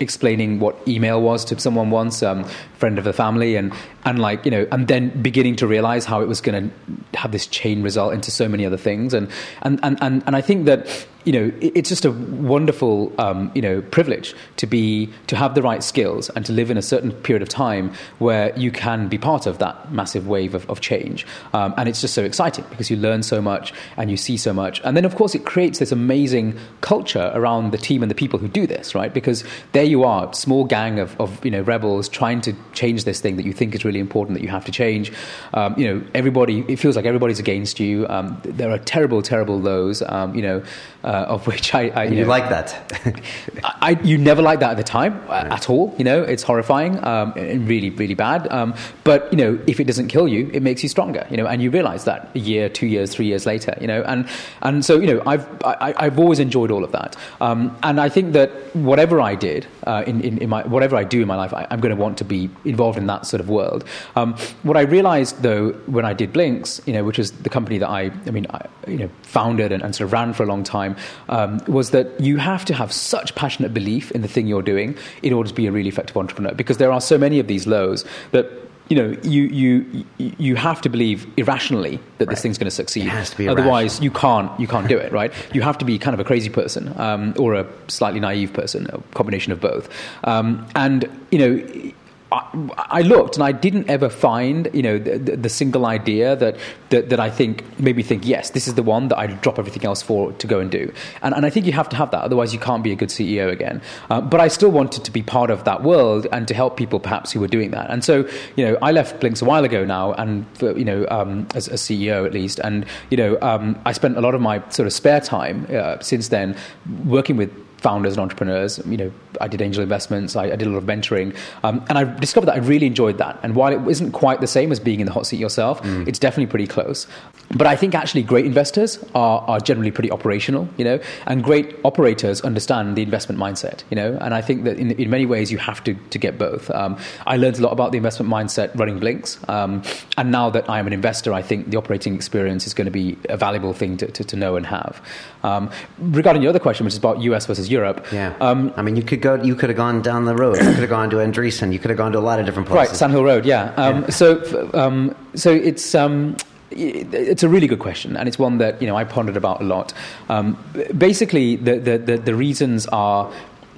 explaining what email was to someone once, um, friend of the family, and and like you know, and then beginning to realize how it was going to have this chain result into so many other things, and and and and, and I think that you know, it's just a wonderful, um, you know, privilege to be to have the right skills and to live in a certain period of time where you can be part of that massive wave of, of change. Um, and it's just so exciting because you learn so much and you see so much. And then, of course, it creates this amazing culture around the team and the people who do this, right? Because there you are, small gang of, of you know rebels trying to change this thing that you think is really really important that you have to change. Um, you know, everybody, it feels like everybody's against you. Um, there are terrible, terrible lows, um, you know, uh, of which I. I you, you know, like that? (laughs) I, you never like that at the time right. at all. You know, it's horrifying um, and really, really bad. Um, but, you know, if it doesn't kill you, it makes you stronger, you know, and you realize that a year, two years, three years later, you know, and, and so, you know, I've, I, I've always enjoyed all of that. Um, and I think that whatever I did uh, in, in, in, my, whatever I do in my life, I, am going to want to be involved in that sort of world. Um, what I realized though, when I did blinkx, you know, which was the company that I, I mean, I, you know, founded and, and sort of ran for a long time, um, was that you have to have such passionate belief in the thing you're doing in order to be a really effective entrepreneur because there are so many of these lows that you know, you, you, you have to believe irrationally that right. this thing's going to succeed. It has To be Otherwise, you can't, you can't do it, right? You have to be kind of a crazy person um, or a slightly naive person, a combination of both. Um, and, you know, I, looked and I didn't ever find, you know, the, the single idea that, that, that I think made me think, yes, this is the one that I'd drop everything else for to go and do. And, and I think you have to have that, otherwise you can't be a good CEO again. Uh, but I still wanted to be part of that world and to help people perhaps who were doing that. And so, you know, I left blinkx a while ago now, and you know, um, as a CEO at least, and you know, um, I spent a lot of my sort of spare time uh, since then working with founders and entrepreneurs. You know, I did angel investments, I, I did a lot of mentoring, um, and I discovered that I really enjoyed that. And while it isn't quite the same as being in the hot seat yourself, mm. it's definitely pretty close. But I think actually great investors are, are generally pretty operational, you know, and great operators understand the investment mindset, you know. And I think that in, in many ways you have to to get both. Um, I learned a lot about the investment mindset running blinkx, um, and now that I am an investor, I think the operating experience is going to be a valuable thing to, to, to know and have. Um, regarding your other question, which is about US versus Europe. Yeah. Um, I mean, you could go. You could have gone down the road. You could have gone to Andreessen. You could have gone to a lot of different places. Right, Sand Hill Road. Yeah. Um, yeah. So, um, so it's. Um, it's a really good question, and it's one that you know I pondered about a lot. Um, basically, the, the, the, the reasons are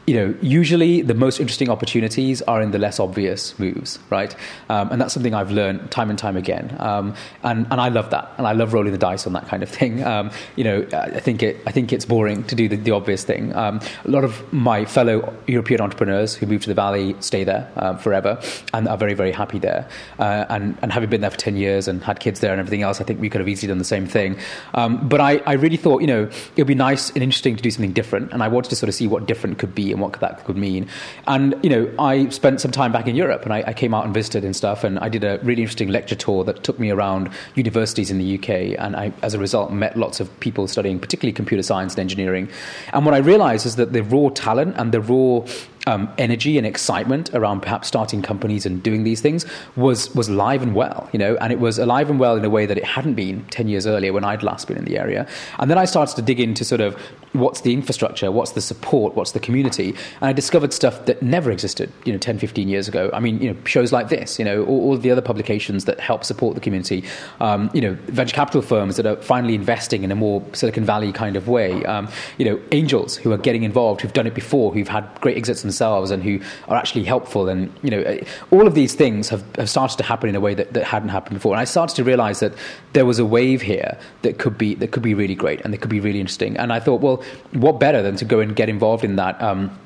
you know, usually the most interesting opportunities are in the less obvious moves, right? Um, and that's something I've learned time and time again. Um, and, and I love that. And I love rolling the dice on that kind of thing. (laughs) Um, you know, I think, it, I think it's boring to do the, the obvious thing. Um, a lot of my fellow European entrepreneurs who move to the Valley stay there uh, forever and are very, very happy there. Uh, and, and having been there for 10 years and had kids there and everything else, I think we could have easily done the same thing. Um, but I, I really thought, you know, it would be nice and interesting to do something different. And I wanted to sort of see what different could be and what that could mean. And, you know, I spent some time back in Europe and I, I, came out and visited and stuff. And I did a really interesting lecture tour that took me around universities in the UK. And I, as a result, met lots of people studying, particularly computer science and engineering. And what I realized is that the raw talent and the raw um, energy and excitement around perhaps starting companies and doing these things was was alive and well, you know, and it was alive and well in a way that it hadn't been ten years earlier when I'd last been in the area. And then I started to dig into sort of what's the infrastructure, what's the support, what's the community, and I discovered stuff that never existed, you know, 10, 15 years ago. I mean, you know, shows like this, you know, all, all the other publications that help support the community, um, you know, venture capital firms that are finally investing in a more Silicon Valley kind of way, um, you know, angels who are getting involved, who've done it before, who've had great exits and themselves and who are actually helpful. And, you know, all of these things have, have started to happen in a way that, that hadn't happened before. And I started to realize that there was a wave here that could be, that could be really great and that could be really interesting. And I thought, well, what better than to go and get involved in that? Um,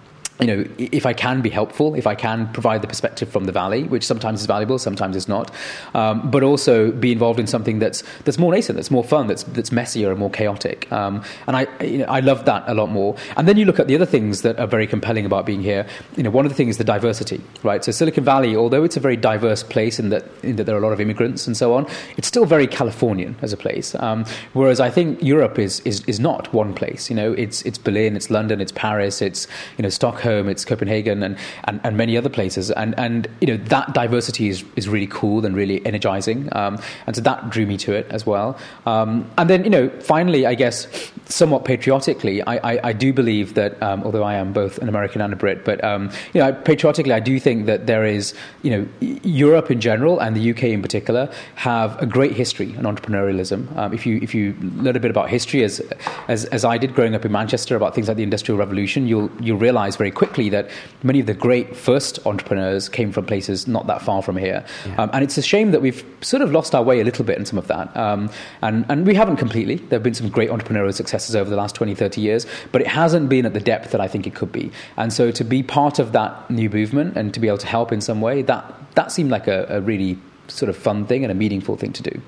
you know, if I can be helpful, if I can provide the perspective from the valley, which sometimes is valuable, sometimes is not, um, but also be involved in something that's that's more nascent, that's more fun, that's that's messier and more chaotic. Um, and I you know, I love that a lot more. And then you look at the other things that are very compelling about being here. You know, one of the things is the diversity, right? So Silicon Valley, although it's a very diverse place in that in that there are a lot of immigrants and so on, it's still very Californian as a place. Um, whereas I think Europe is, is is not one place. You know, it's it's Berlin, it's London, it's Paris, it's you know Stockholm It's Copenhagen, and, and, and many other places. And, and you know that diversity is, is really cool and really energizing. Um, and so that drew me to it as well. Um, and then you know finally, I guess somewhat patriotically, I, I, I do believe that um, although I am both an American and a Brit, but um, you know patriotically, I do think that there is you know Europe in general and the UK in particular have a great history in entrepreneurialism. Um, if you if you learn a bit about history as, as as I did growing up in Manchester about things like the Industrial Revolution, you'll you'll realize very quickly that many of the great first entrepreneurs came from places not that far from here. Yeah. Um, and it's a shame that we've sort of lost our way a little bit in some of that. Um, and, and we haven't completely. There have been some great entrepreneurial successes over the last 20, 30 years, but it hasn't been at the depth that I think it could be. And so to be part of that new movement and to be able to help in some way, that, that seemed like a, a really sort of fun thing and a meaningful thing to do.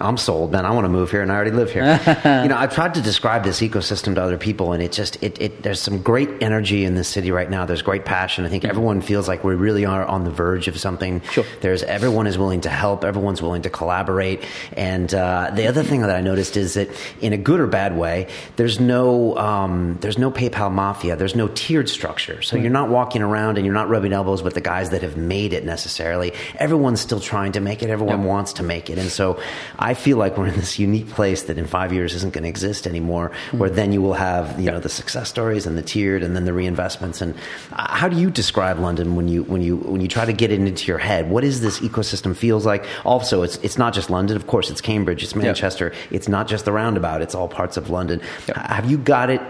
I'm sold, man. I want to move here, and I already live here. (laughs) you know, I've tried to describe this ecosystem to other people, and it just it, it there's some great energy in this city right now. There's great passion. I think mm-hmm. everyone feels like we really are on the verge of something. Sure. There's everyone is willing to help. Everyone's willing to collaborate. And uh, the other thing that I noticed is that in a good or bad way, there's no um, there's no PayPal mafia. There's no tiered structure. So right. you're not walking around and you're not rubbing elbows with the guys that have made it necessarily. Everyone's still trying to make it. Everyone yep. wants to make it, and so. I feel like we're in this unique place that in five years isn't going to exist anymore. Mm-hmm. Where then you will have you know the success stories and the tiered and then the reinvestments. And uh, how do you describe London when you when you when you try to get it into your head? What is this ecosystem feels like? Also, it's it's not just London. Of course, it's Cambridge, it's Manchester. Yep. It's not just the roundabout. It's all parts of London. Yep. Have you got it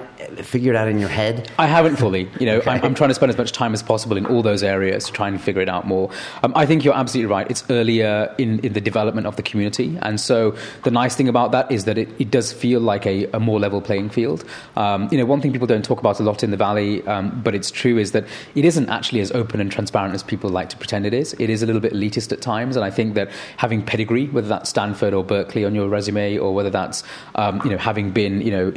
figured out in your head? I haven't fully. You know, okay. I'm, I'm, trying to spend as much time as possible in all those areas to try and figure it out more. Um, I think you're absolutely right. It's earlier in, in the development of the community, and so the nice thing about that is that it, it does feel like a, a more level playing field. Um, you know, one thing people don't talk about a lot in the valley, um, but it's true, is that it isn't actually as open and transparent as people like to pretend it is. It is a little bit elitist at times, and I think that having pedigree, whether that's Stanford or Berkeley on your resume, or whether that's um, you know having been you know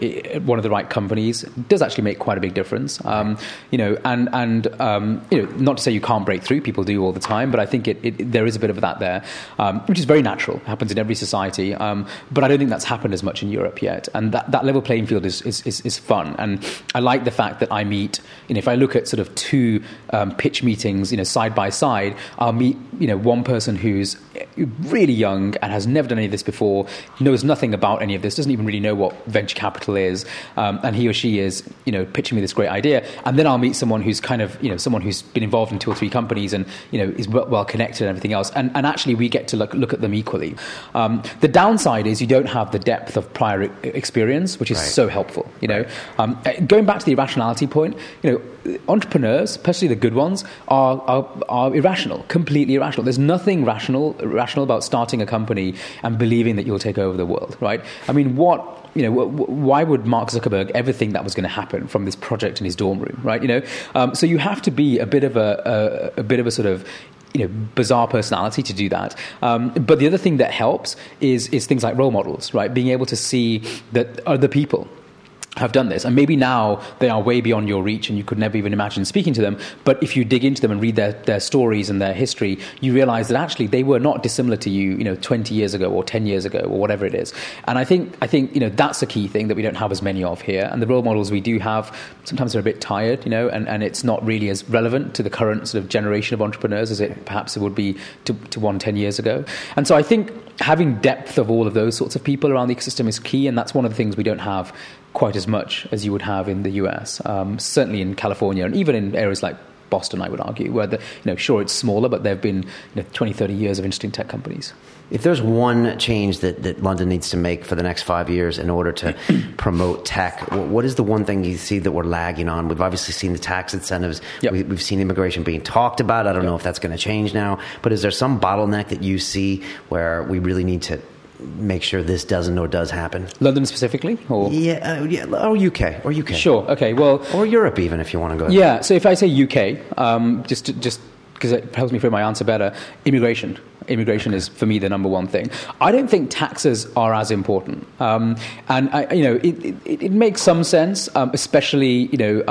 one of the right companies, does actually make quite a big difference. Um, you know, and and um, you know, not to say you can't break through. People do all the time, but I think it, it there is a bit of that there, um, which is very natural. It happens in every society, um, but I don't think that's happened as much in Europe yet. And that, that level playing field is, is, is, is fun. And I like the fact that I meet. You know, if I look at sort of two um, pitch meetings, you know, side by side, I'll meet you know one person who's really young and has never done any of this before, knows nothing about any of this, doesn't even really know what venture capital is, um, and he or she is you know pitching me this great idea, and then I'll meet someone who's kind of you know someone who's been involved in two or three companies and you know is well connected and everything else, and, and actually we get to look look at them equally. Um, the downside is you don't have the depth of prior experience, which is right. so helpful. You know, um, going back to the irrationality point, you know, entrepreneurs, especially the good ones, are, are, are irrational, completely irrational. There's nothing rational rational about starting a company and believing that you'll take over the world, right? I mean, what you know, why would Mark Zuckerberg ever think that was going to happen from this project in his dorm room, right? You know, um, so you have to be a bit of a, a, a bit of a sort of you know bizarre personality to do that. Um, but the other thing that helps is is things like role models, right? Being able to see that other people have done this. And maybe now they are way beyond your reach and you could never even imagine speaking to them. But if you dig into them and read their, their stories and their history, you realize that actually they were not dissimilar to you, you know, 20 years ago or 10 years ago or whatever it is. And I think, I think, you know, that's a key thing that we don't have as many of here. And the role models we do have, sometimes they're a bit tired, you know, and, and it's not really as relevant to the current sort of generation of entrepreneurs as it perhaps it would be to, to one 10 years ago. And so I think having depth of all of those sorts of people around the ecosystem is key. And that's one of the things we don't have quite as much as you would have in the US, um, certainly in California, and even in areas like Boston, I would argue, where the, you know, sure it's smaller, but there have been you know, 20, 30 years of interesting tech companies. If there's one change that, that London needs to make for the next five years in order to (clears throat) promote tech, what is the one thing you see that we're lagging on? We've obviously seen the tax incentives. Yep. We, have seen immigration being talked about. I don't yep. know if that's going to change now. But is there some bottleneck that you see where we really need to make sure this doesn't or does happen. London specifically, or yeah, uh, yeah, or UK, or UK. Sure. Okay. Well, or Europe, even if you want to go. Yeah. So if I say UK, um, just just because it helps me frame my answer better, immigration. Immigration is for me the number one thing. I don't think taxes are as important, um, and I, you know it, it, it, makes some sense, um, especially you know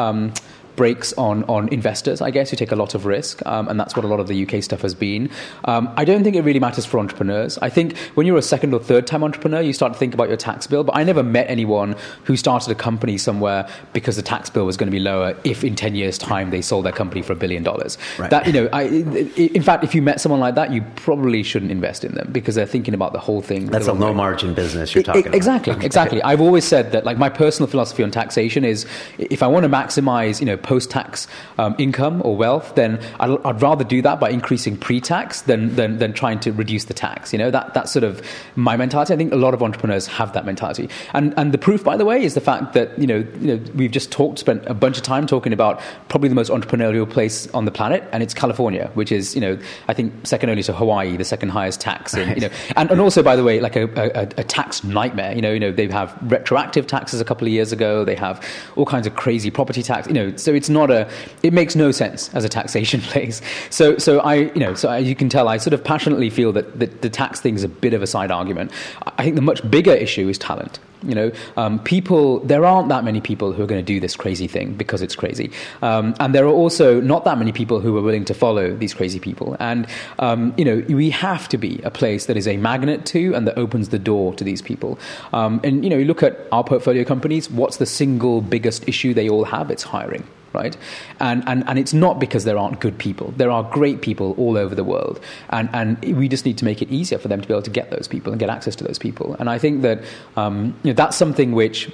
brakes on, on investors, I guess, who take a lot of risk, um, and that's what a lot of the UK stuff has been. Um, I don't think it really matters for entrepreneurs. I think when you're a second or third time entrepreneur, you start to think about your tax bill, but I never met anyone who started a company somewhere because the tax bill was going to be lower if in 10 years' time they sold their company for a billion dollars. Right. That, you know, I, in fact, if you met someone like that, you probably shouldn't invest in them because they're thinking about the whole thing. That's a low way. margin business you're talking it, exactly, about. Exactly, exactly. I've always said that, like, my personal philosophy on taxation is if I want to maximize, you know, post tax um, income or wealth, then I'd, I'd, rather do that by increasing pre-tax than, than, than trying to reduce the tax. You know, that, that's sort of my mentality. I think a lot of entrepreneurs have that mentality. And, and the proof, by the way, is the fact that, you know, you know, we've just talked, spent a bunch of time talking about probably the most entrepreneurial place on the planet, and it's California, which is, you know, I think second only to Hawaii, the second highest tax. In, you know, and, and also, by the way, like a, a, a tax nightmare. You know, you know, they have retroactive taxes a couple of years ago. They have all kinds of crazy property tax. You know, so it's not a, it makes no sense as a taxation (laughs) place. So, so I, you know, so you can tell I sort of passionately feel that the, the tax thing is a bit of a side argument. I think the much bigger issue is talent. You know, um, people, there aren't that many people who are going to do this crazy thing because it's crazy. Um, and there are also not that many people who are willing to follow these crazy people. And, um, you know, we have to be a place that is a magnet to and that opens the door to these people. Um, and, you know, you look at our portfolio companies, what's the single biggest issue they all have? It's hiring right? And, and, and it's not because there aren't good people. There are great people all over the world. And, and we just need to make it easier for them to be able to get those people and get access to those people. And I think that um, you know, that's something which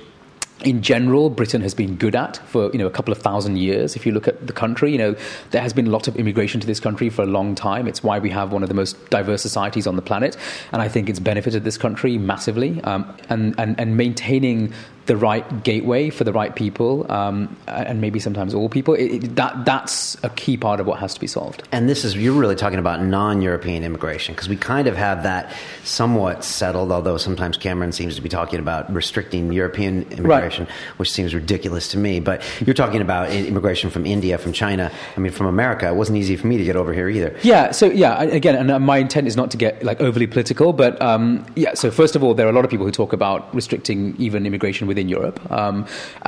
in general, Britain has been good at for you know a couple of thousand years. If you look at the country, you know there has been a lot of immigration to this country for a long time. It's why we have one of the most diverse societies on the planet, and I think it's benefited this country massively. Um, and, and and maintaining the right gateway for the right people, um, and maybe sometimes all people. It, it, that that's a key part of what has to be solved. And this is you're really talking about non-European immigration because we kind of have that somewhat settled. Although sometimes Cameron seems to be talking about restricting European immigration, right. which seems ridiculous to me. But you're talking about immigration from India, from China. I mean, from America. It wasn't easy for me to get over here either. Yeah. So yeah, again, and uh, my intent is not to get like overly political, but um, yeah. So first of all, there are a lot of people who talk about restricting even immigration within Europe. Um,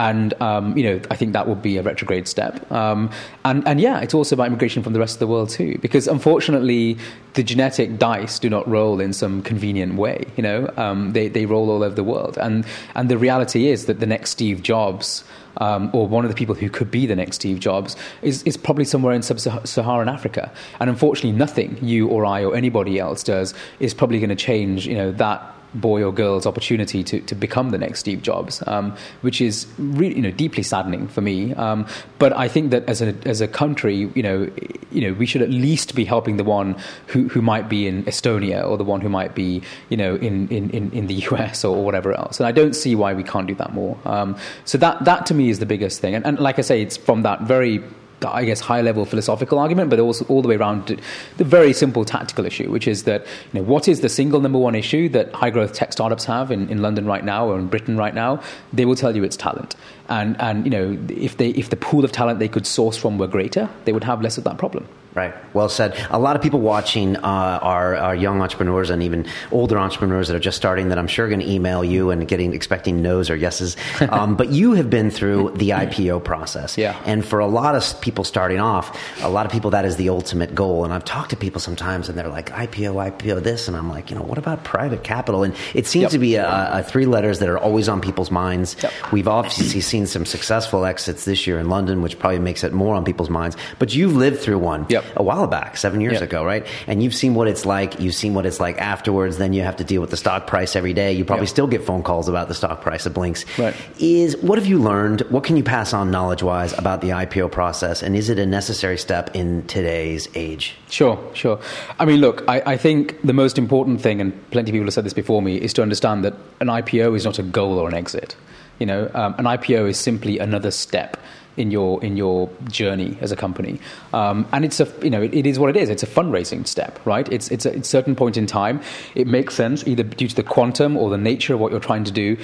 and, um, you know, I think that would be a retrograde step. Um, and, and yeah, it's also about immigration from the rest of the world too, because unfortunately, the genetic dice do not roll in some convenient way. You know, um, they, they roll all over the world. And, and the reality is that the next Steve Jobs, um, or one of the people who could be the next Steve Jobs, is, is probably somewhere in sub Saharan Africa. And unfortunately, nothing you or I or anybody else does is probably going to change you know, that boy or girl's opportunity to, to become the next Steve Jobs, um, which is really you know deeply saddening for me. Um, but I think that as a as a country, you know, you know, we should at least be helping the one who, who might be in Estonia or the one who might be you know in, in, in, in the (laughs) US or, whatever else. And I don't see why we can't do that more. Um, so that that to me is the biggest thing. And, and like I say, it's from that very I guess, high level philosophical argument, but also all the way around the very simple tactical issue, which is that you know, what is the single number one issue that high growth tech startups have in, in London right now or in Britain right now? They will tell you it's talent. And, and you know, if, they, if the pool of talent they could source from were greater, they would have less of that problem. Right. Well said. A lot of people watching uh, are, are young entrepreneurs and even older entrepreneurs that are just starting that I'm sure are going to email you and getting expecting no's or yeses. (laughs) Um, but you have been through the IPO process. Yeah. And for a lot of people starting off, a lot of people that is the ultimate goal. And I've talked to people sometimes and they're like IPO, IPO this, and I'm like, you know, what about private capital? And it seems yep. to be a, a, three letters that are always on people's minds. Yep. We've obviously seen some successful exits this year in London, which probably makes it more on people's minds. But you've lived through one. Yep a while back, seven years ago, right? And you've seen what it's like. You've seen what it's like afterwards. Then you have to deal with the stock price every day. You probably still get phone calls about the stock price of blinkx. Right. Is what have you learned? What can you pass on knowledge wise about the IPO process? And is it a necessary step in today's age? Sure, sure. I mean, look, I, I think the most important thing, and plenty of people have said this before me, is to understand that an IPO is not a goal or an exit. You know, um, an IPO is simply another step in your in your journey as a company. Um, and it's a you know it, it is what it is. It's a fundraising step, right? It's it's a, it's certain point in time. It makes sense either due to the quantum or the nature of what you're trying to do,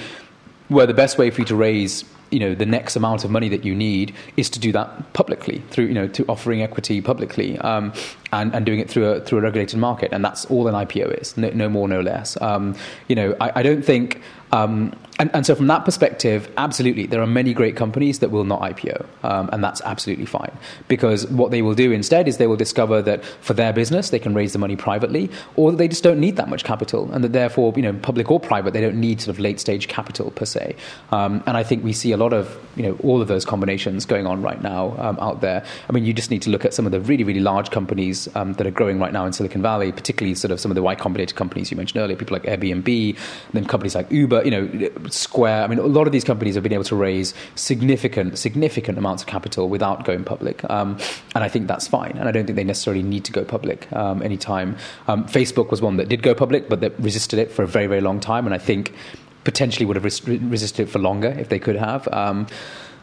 where the best way for you to raise you know the next amount of money that you need is to do that publicly through you know to offering equity publicly um, and, and doing it through a through a regulated market and that's all an IPO is no, no more no less um, you know I, I don't think um, and, and, so, from that perspective, absolutely, there are many great companies that will not IPO, um, and that's absolutely fine. Because what they will do instead is they will discover that for their business, they can raise the money privately, or they just don't need that much capital, and that therefore, you know, public or private, they don't need sort of late stage capital per se. Um, and I think we see a lot of, you know, all of those combinations going on right now um, out there. I mean, you just need to look at some of the really, really large companies um, that are growing right now in Silicon Valley, particularly sort of some of the Y Combinator companies you mentioned earlier, people like Airbnb, then companies like Uber, you know Square. I mean, a lot of these companies have been able to raise significant, significant amounts of capital without going public, um, and I think that's fine. And I don't think they necessarily need to go public um, anytime. Um, Facebook was one that did go public, but that resisted it for a very, very long time, and I think potentially would have res- resisted it for longer if they could have. Um,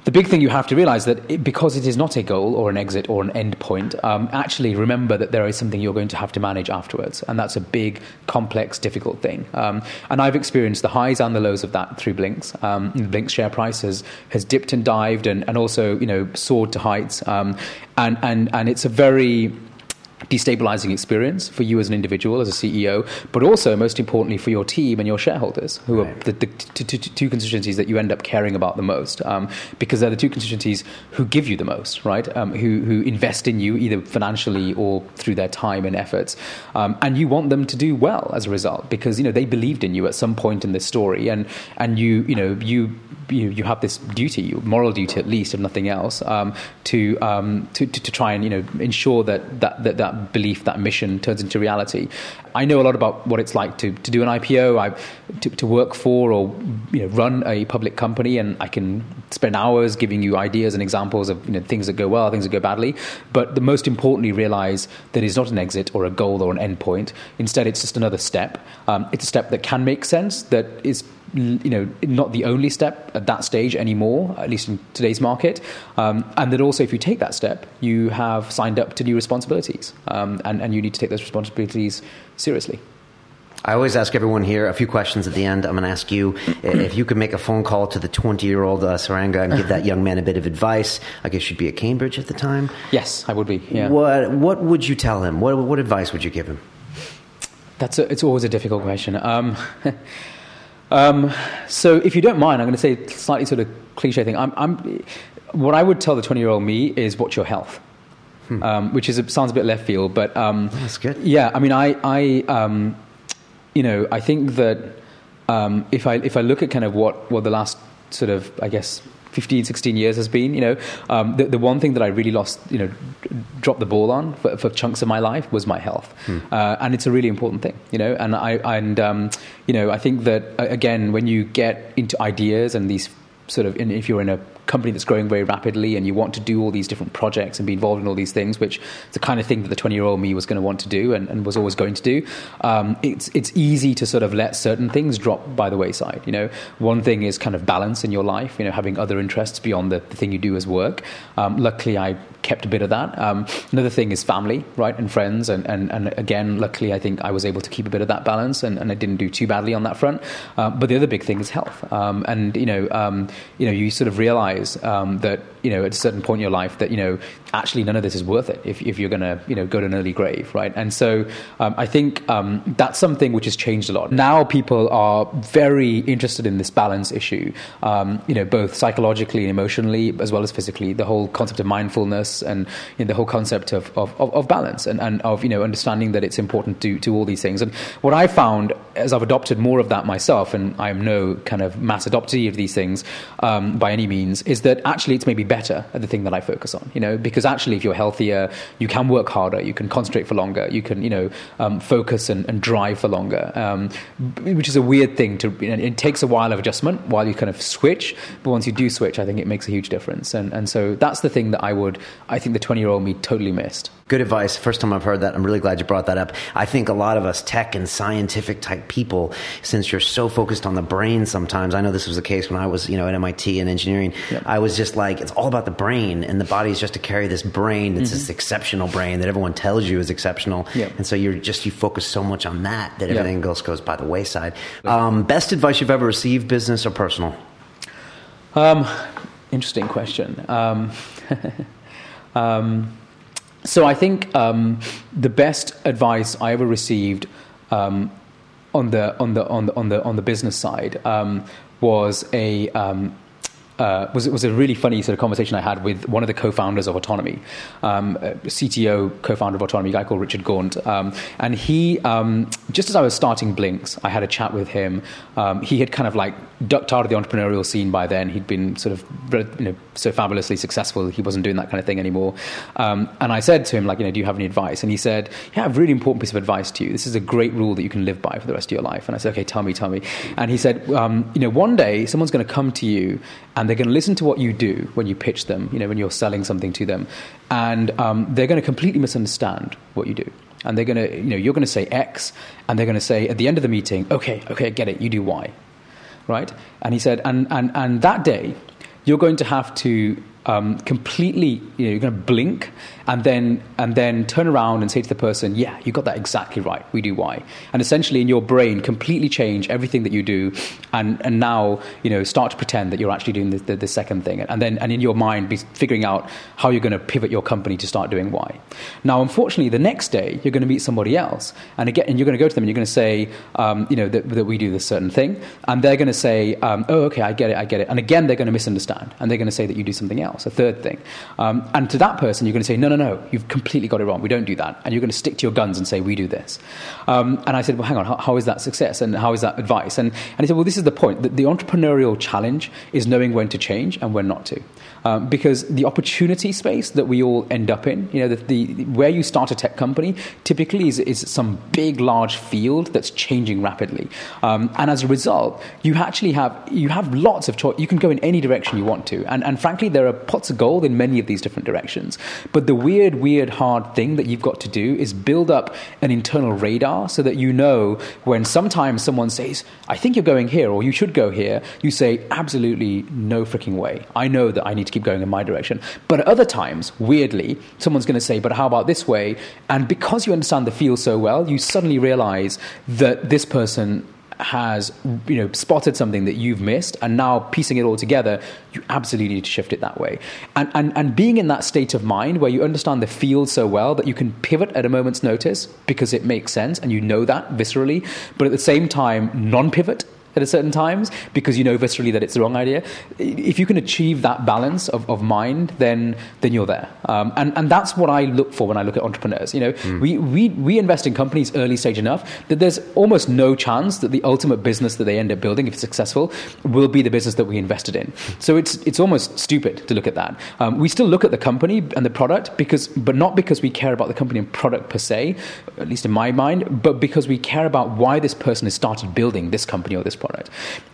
the big thing you have to realize that it, because it is not a goal or an exit or an end point, um, actually remember that there is something you're going to have to manage afterwards. And that's a big, complex, difficult thing. Um, and I've experienced the highs and the lows of that through blinkx. Um, blinkx share price has, has dipped and dived and, and also, you know, soared to heights. Um, and, and, and it's a very destabilizing experience for you as an individual, as a CEO, but also, most importantly, for your team and your shareholders, who right. are the, the t- t- t- two constituencies that you end up caring about the most, um, because they're the two constituencies who give you the most, right? Um, who, who invest in you either financially or through their time and efforts, um, and you want them to do well as a result, because you know they believed in you at some point in this story, and and you you know you you, you have this duty, moral duty at least, if nothing else, um, to, um, to, to, to try and you know ensure that that, that that belief, that mission turns into reality. I know a lot about what it's like to, to do an IPO, I, to, to work for or you know, run a public company, and I can spend hours giving you ideas and examples of you know, things that go well, things that go badly. But the most importantly, realize that it's not an exit or a goal or an end point. Instead, it's just another step. Um, it's a step that can make sense, that is you know, not the only step at that stage anymore, at least in today's market. Um, and that also, if you take that step, you have signed up to new responsibilities, um, and, and you need to take those responsibilities seriously. I always ask everyone here a few questions at the end. I'm going to ask you if you could make a phone call to the 20 year old uh, Suranga and give that young man a bit of advice. I guess you'd be at Cambridge at the time. Yes, I would be. Yeah. What What would you tell him? What What advice would you give him? That's a, it's always a difficult question. Um, (laughs) Um, so, if you don't mind, I'm going to say a slightly sort of cliche thing. I'm, I'm, what I would tell the 20 year old me is watch your health, hmm. um, which is sounds a bit left field, but um, that's good. Yeah, I mean, I, I um, you know, I think that um, if I if I look at kind of what what the last sort of I guess 15, 16 years has been. You know, um, the, the one thing that I really lost, you know, dropped the ball on for, for chunks of my life was my health, hmm. uh, and it's a really important thing. You know, and I and um, you know I think that again when you get into ideas and these sort of in, if you're in a company that's growing very rapidly and you want to do all these different projects and be involved in all these things, which is the kind of thing that the 20 year old me was going to want to do and, and was always going to do, um, it's, it's easy to sort of let certain things drop by the wayside. You know, one thing is kind of balance in your life, you know, having other interests beyond the, the thing you do as work. Um, luckily, I kept a bit of that. Um, another thing is family, right, and friends. And, and, and again, luckily, I think I was able to keep a bit of that balance and, and I didn't do too badly on that front. Uh, but the other big thing is health. Um, and, you know, um, you know, you sort of realize um, that, you know, at a certain point in your life that, you know, actually none of this is worth it if, if you're going to, you know, go to an early grave, right? And so um, I think um, that's something which has changed a lot. Now people are very interested in this balance issue, you know, both psychologically and emotionally as well as physically. The whole concept of mindfulness and you know, the whole concept of, of, of balance and, and of you know understanding that it's important to to all these things. And what I found as I've adopted more of that myself, and I am no kind of mass adoptee of these things um, by any means, is that actually it's maybe better at the thing that I focus on. You know, because actually if you're healthier, you can work harder, you can concentrate for longer, you can you know um, focus and, and, drive for longer, um, which is a weird thing to. You know, it takes a while of adjustment while you kind of switch, but once you do switch, I think it makes a huge difference. And and so that's the thing that I would I think the 20 year old me totally missed. Good advice. First time I've heard that. I'm really glad you brought that up. I think a lot of us tech and scientific type people, since you're so focused on the brain sometimes, I know this was the case when I was, you know, at MIT and engineering, yep. I was just like, it's all about the brain and the body is just to carry this brain. It's mm-hmm. this exceptional brain that everyone tells you is exceptional. Yep. And so you're just, you focus so much on that that everything else goes by the wayside. Um, best advice you've ever received, business or personal? Um, interesting question. Um, (laughs) Um, so I think um, the best advice I ever received um, on the on the on the on the on the business side um, was a um, uh, was was a really funny sort of conversation I had with one of the co-founders of Autonomy, um, CTO co-founder of Autonomy, a guy called Richard Gaunt, um, and he um, just as I was starting blinkx, I had a chat with him. Um, he had kind of like ducked out of the entrepreneurial scene by then. He'd been sort of you know so fabulously successful. He wasn't doing that kind of thing anymore. Um, and I said to him like, you know, do you have any advice? And he said, yeah, I have a really important piece of advice to you. This is a great rule that you can live by for the rest of your life. And I said, okay, tell me, tell me. And he said, um, you know, one day someone's going to come to you and they're going to listen to what you do when you pitch them. You know, when you're selling something to them, and um, they're going to completely misunderstand what you do and they're going to, you know, you're going to say X, and they're going to say at the end of the meeting, okay, okay, I get it, you do Y right? And he said, and, and, and that day, you're going to have to um, completely, you know, you're going to blink and then and then turn around and say to the person, "Yeah, you got that exactly right. We do Y." And essentially, in your brain, completely change everything that you do, and and now you know start to pretend that you're actually doing the, the, the second thing, and then and in your mind be figuring out how you're going to pivot your company to start doing Y. Now, unfortunately, the next day you're going to meet somebody else, and again, and you're going to go to them and you're going to say, um, you know, that, that, we do this certain thing, and they're going to say, um, "Oh, okay, I get it, I get it," and again, they're going to misunderstand, and they're going to say that you do something else, a third thing, um, and to that person, you're going to say, "No, no, no, you've completely got it wrong. We don't do that. And you're going to stick to your guns and say, we do this. Um, and I said, well, hang on, how, how is that success? And how is that advice? And, and he said, well, this is the point. The, the entrepreneurial challenge is knowing when to change and when not to um, because the opportunity space that we all end up in, you know, the, the where you start a tech company typically is, is some big, large field that's changing rapidly, um, and as a result, you actually have you have lots of choice. You can go in any direction you want to, and and frankly, there are pots of gold in many of these different directions. But the weird, weird, hard thing that you've got to do is build up an internal radar so that you know when sometimes someone says, "I think you're going here," or "You should go here," you say, "Absolutely no freaking way. I know that I need to keep going in my direction. But at other times, weirdly, someone's going to say, but how about this way? And because you understand the field so well, you suddenly realize that this person has you know spotted something that you've missed and now piecing it all together you absolutely need to shift it that way. And, and and being in that state of mind where you understand the field so well that you can pivot at a moment's notice because it makes sense and you know that viscerally but at the same time non-pivot at certain times because you know viscerally that it's the wrong idea. If you can achieve that balance of, of mind, then then you're there. Um, and and that's what I look for when I look at entrepreneurs. You know, mm. we, we we invest in companies early stage enough that there's almost no chance that the ultimate business that they end up building, if it's successful, will be the business that we invested in. So it's it's almost stupid to look at that. Um, we still look at the company and the product because, but not because we care about the company and product per se, at least in my mind, but because we care about why this person has started building this company or this product.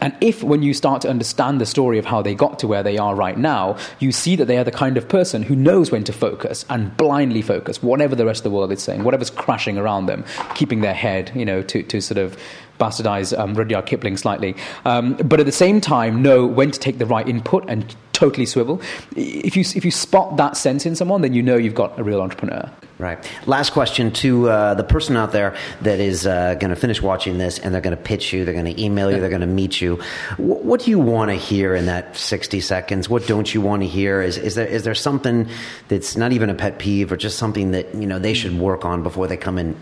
And if, when you start to understand the story of how they got to where they are right now, you see that they are the kind of person who knows when to focus and blindly focus, whatever the rest of the world is saying, whatever's crashing around them, keeping their head, you know, to, to sort of bastardize um, Rudyard Kipling slightly, um, but at the same time know when to take the right input and totally swivel. If you if you spot that sense in someone, then you know you've got a real entrepreneur. Right. Last question to uh, the person out there that is uh, going to finish watching this and they're going to pitch you, they're going to email you, they're going to meet you. W- what do you want to hear in that 60 seconds? What don't you want to hear? Is, is, there, is there something that's not even a pet peeve or just something that you know they should work on before they come and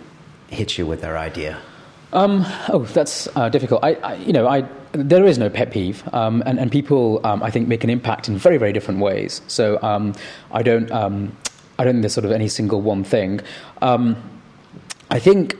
hit you with their idea? Um, oh, that's uh, difficult. I, I, you know, I, there is no pet peeve, um, and, and people, um, I think, make an impact in very, very different ways. So um, I don't, um, I don't think there's sort of any single one thing. Um, I think,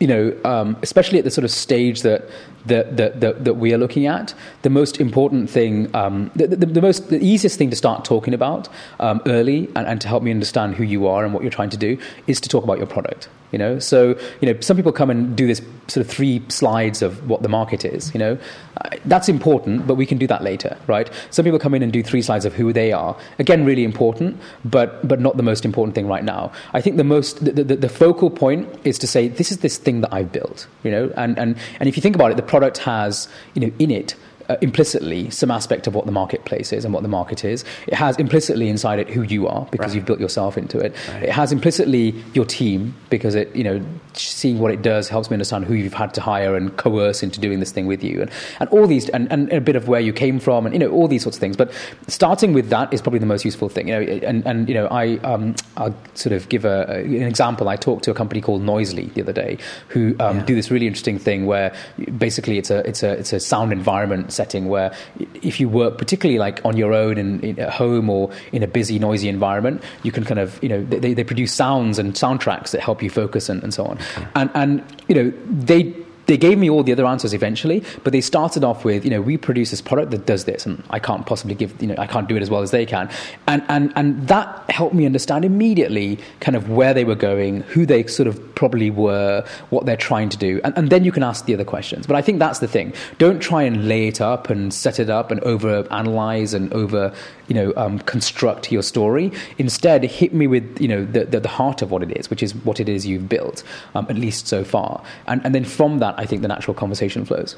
you know, especially at the sort of stage that that, that, that, that, we are looking at, the most important thing, um, the, the, the, most, the easiest thing to start talking about um, early and, and, to help me understand who you are and what you're trying to do is to talk about your product. You know, so you know, some people come and do this sort of three slides of what the market is. You know, uh, that's important, but we can do that later, right? Some people come in and do three slides of who they are. Again, really important, but but not the most important thing right now. I think the most the, the, the focal point is to say this is this thing that I've built. You know, and and and if you think about it, the product has you know in it uh, implicitly some aspect of what the marketplace is and what the market is. It has implicitly inside it who you are because right. you've built yourself into it. Right. It has implicitly your team because it, you know, seeing what it does helps me understand who you've had to hire and coerce into doing this thing with you, and, and all these, and, and a bit of where you came from, and you know, all these sorts of things. But starting with that is probably the most useful thing. You know, and, and you know, I um, I'll sort of give a, an example. I talked to a company called Noisli the other day who um, yeah. do this really interesting thing where basically it's a it's a it's a sound environment setting where if you work particularly like on your own and at home or in a busy, noisy environment, you can kind of, you know, they, they produce sounds and soundtracks that help you focus and, and so on. And, and, you know, they they gave me all the other answers eventually, but they started off with, you know, we produce this product that does this, and I can't possibly give, you know, I can't do it as well as they can. And, and, and that helped me understand immediately kind of where they were going, who they sort of probably were, what they're trying to do. And, and then you can ask the other questions. But I think that's the thing. Don't try and lay it up and set it up and over analyze and over, you know, um, construct your story. Instead, hit me with, you know, the, the, the, heart of what it is, which is what it is you've built, um, at least so far. And, and then from that, I think the natural conversation flows.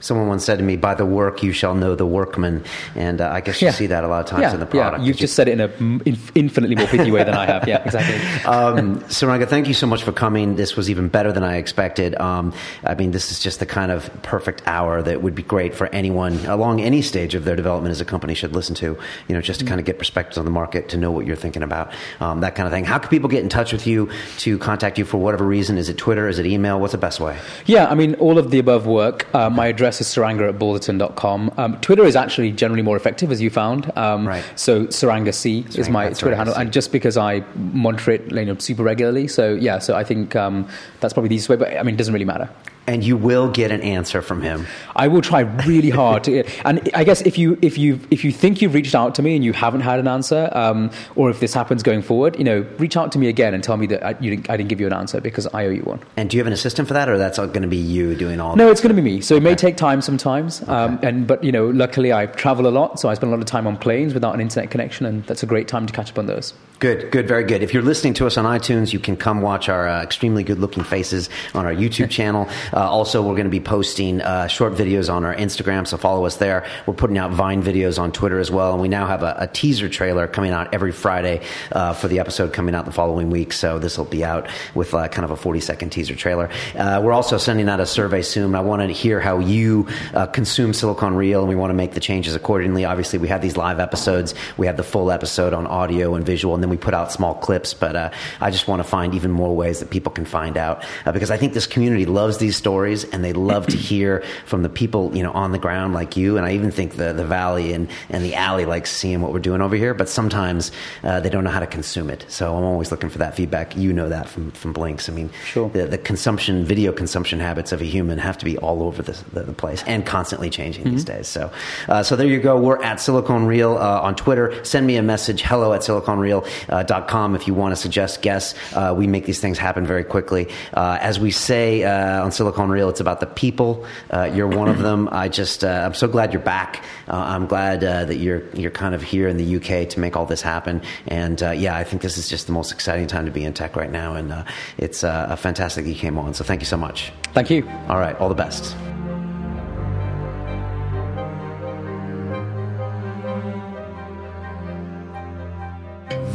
Someone once said to me, "By the work you shall know the workman," and uh, I guess you Yeah. see that a lot of times yeah, in the product. yeah. You've just said it in an infinitely more pithy way than I have. Yeah, exactly. (laughs) um, Suranga, thank you so much for coming. This was even better than I expected. Um, I mean, this is just the kind of perfect hour that would be great for anyone along any stage of their development as a company should listen to. You know, just to kind of get perspectives on the market, to know what you're thinking about, um, that kind of thing. How can people get in touch with you to contact you for whatever reason? Is it Twitter? Is it email? What's the best way? Yeah, I mean, all of the above work. Uh, my address is suranga at balderton.com. Um, Twitter is actually generally more effective, as you found. Um, Right. So Suranga C is my Twitter Suranga handle, C. and just because I monitor it you know, super regularly. So yeah, so I think um, that's probably the easiest way. But I mean, it doesn't really matter. And you will get an answer from him. I will try really hard to, and I guess if you if you if you think you've reached out to me and you haven't had an answer, um, or if this happens going forward, you know, reach out to me again and tell me that I, you didn't, I didn't give you an answer because I owe you one. And do you have an assistant for that, or that's going to be you doing all? No, it's going to be me. So it may take time sometimes, um, and but you know, luckily I travel a lot, so I spend a lot of time on planes without an internet connection, and that's a great time to catch up on those. Good, good, very good. If you're listening to us on iTunes, you can come watch our uh, extremely good looking faces on our YouTube (laughs) channel. Uh, also, we're going to be posting uh, short videos on our Instagram, so follow us there. We're putting out Vine videos on Twitter as well, and we now have a, a teaser trailer coming out every Friday uh, for the episode coming out the following week. So this will be out with uh, kind of a 40 second teaser trailer. Uh, we're also sending out a survey soon. I want to hear how you uh, consume Silicon Reel, and we want to make the changes accordingly. Obviously, we have these live episodes. We have the full episode on audio and visual, and then we put out small clips. But uh, I just want to find even more ways that people can find out uh, because I think this community loves these stories and they love to (clears throat) hear from the people you know on the ground like you. And I even think the the valley and and the alley likes seeing what we're doing over here. But sometimes uh, they don't know how to consume it. So I'm always looking for that feedback. You know that from from blinkx. I mean, Sure. the, the consumption, video consumption habits of a human have to be all over the, the, the place and constantly changing these days. So, uh, so there you go. We're at Silicon Reel uh, on Twitter. Send me a message, hello at siliconreel.com if you want to suggest guests. Uh, we make these things happen very quickly. Uh, as we say uh, on Silicon Reel, it's about the people. Uh, you're one of them. I just, uh, I'm so glad you're back. Uh, I'm glad uh, that you're, you're kind of here in the UK to make all this happen. And uh, yeah, I think this is just the most exciting time to be in tech right now. And uh, it's uh, fantastic you came on. So thank you so much. Thank you. All right, all the best.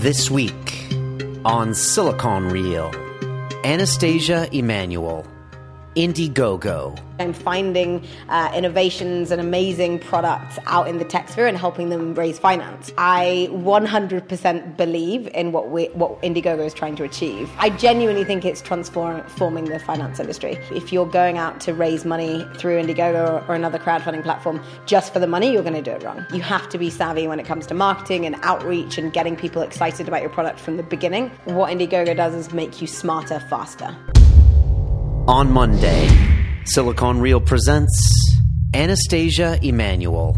This week on Silicon Real, Anastasia Emanuel, Indiegogo. I'm finding uh, innovations and amazing products out in the tech sphere and helping them raise finance. I 100% believe in what we, what Indiegogo is trying to achieve. I genuinely think it's transforming the finance industry. If you're going out to raise money through Indiegogo or, or another crowdfunding platform just for the money, you're going to do it wrong. You have to be savvy when it comes to marketing and outreach and getting people excited about your product from the beginning. What Indiegogo does is make you smarter faster. On Monday, Silicon Real presents Anastasia Emanuel,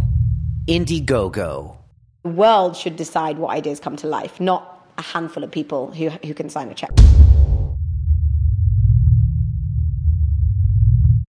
Indiegogo. The world should decide what ideas come to life, not a handful of people who, who can sign a check.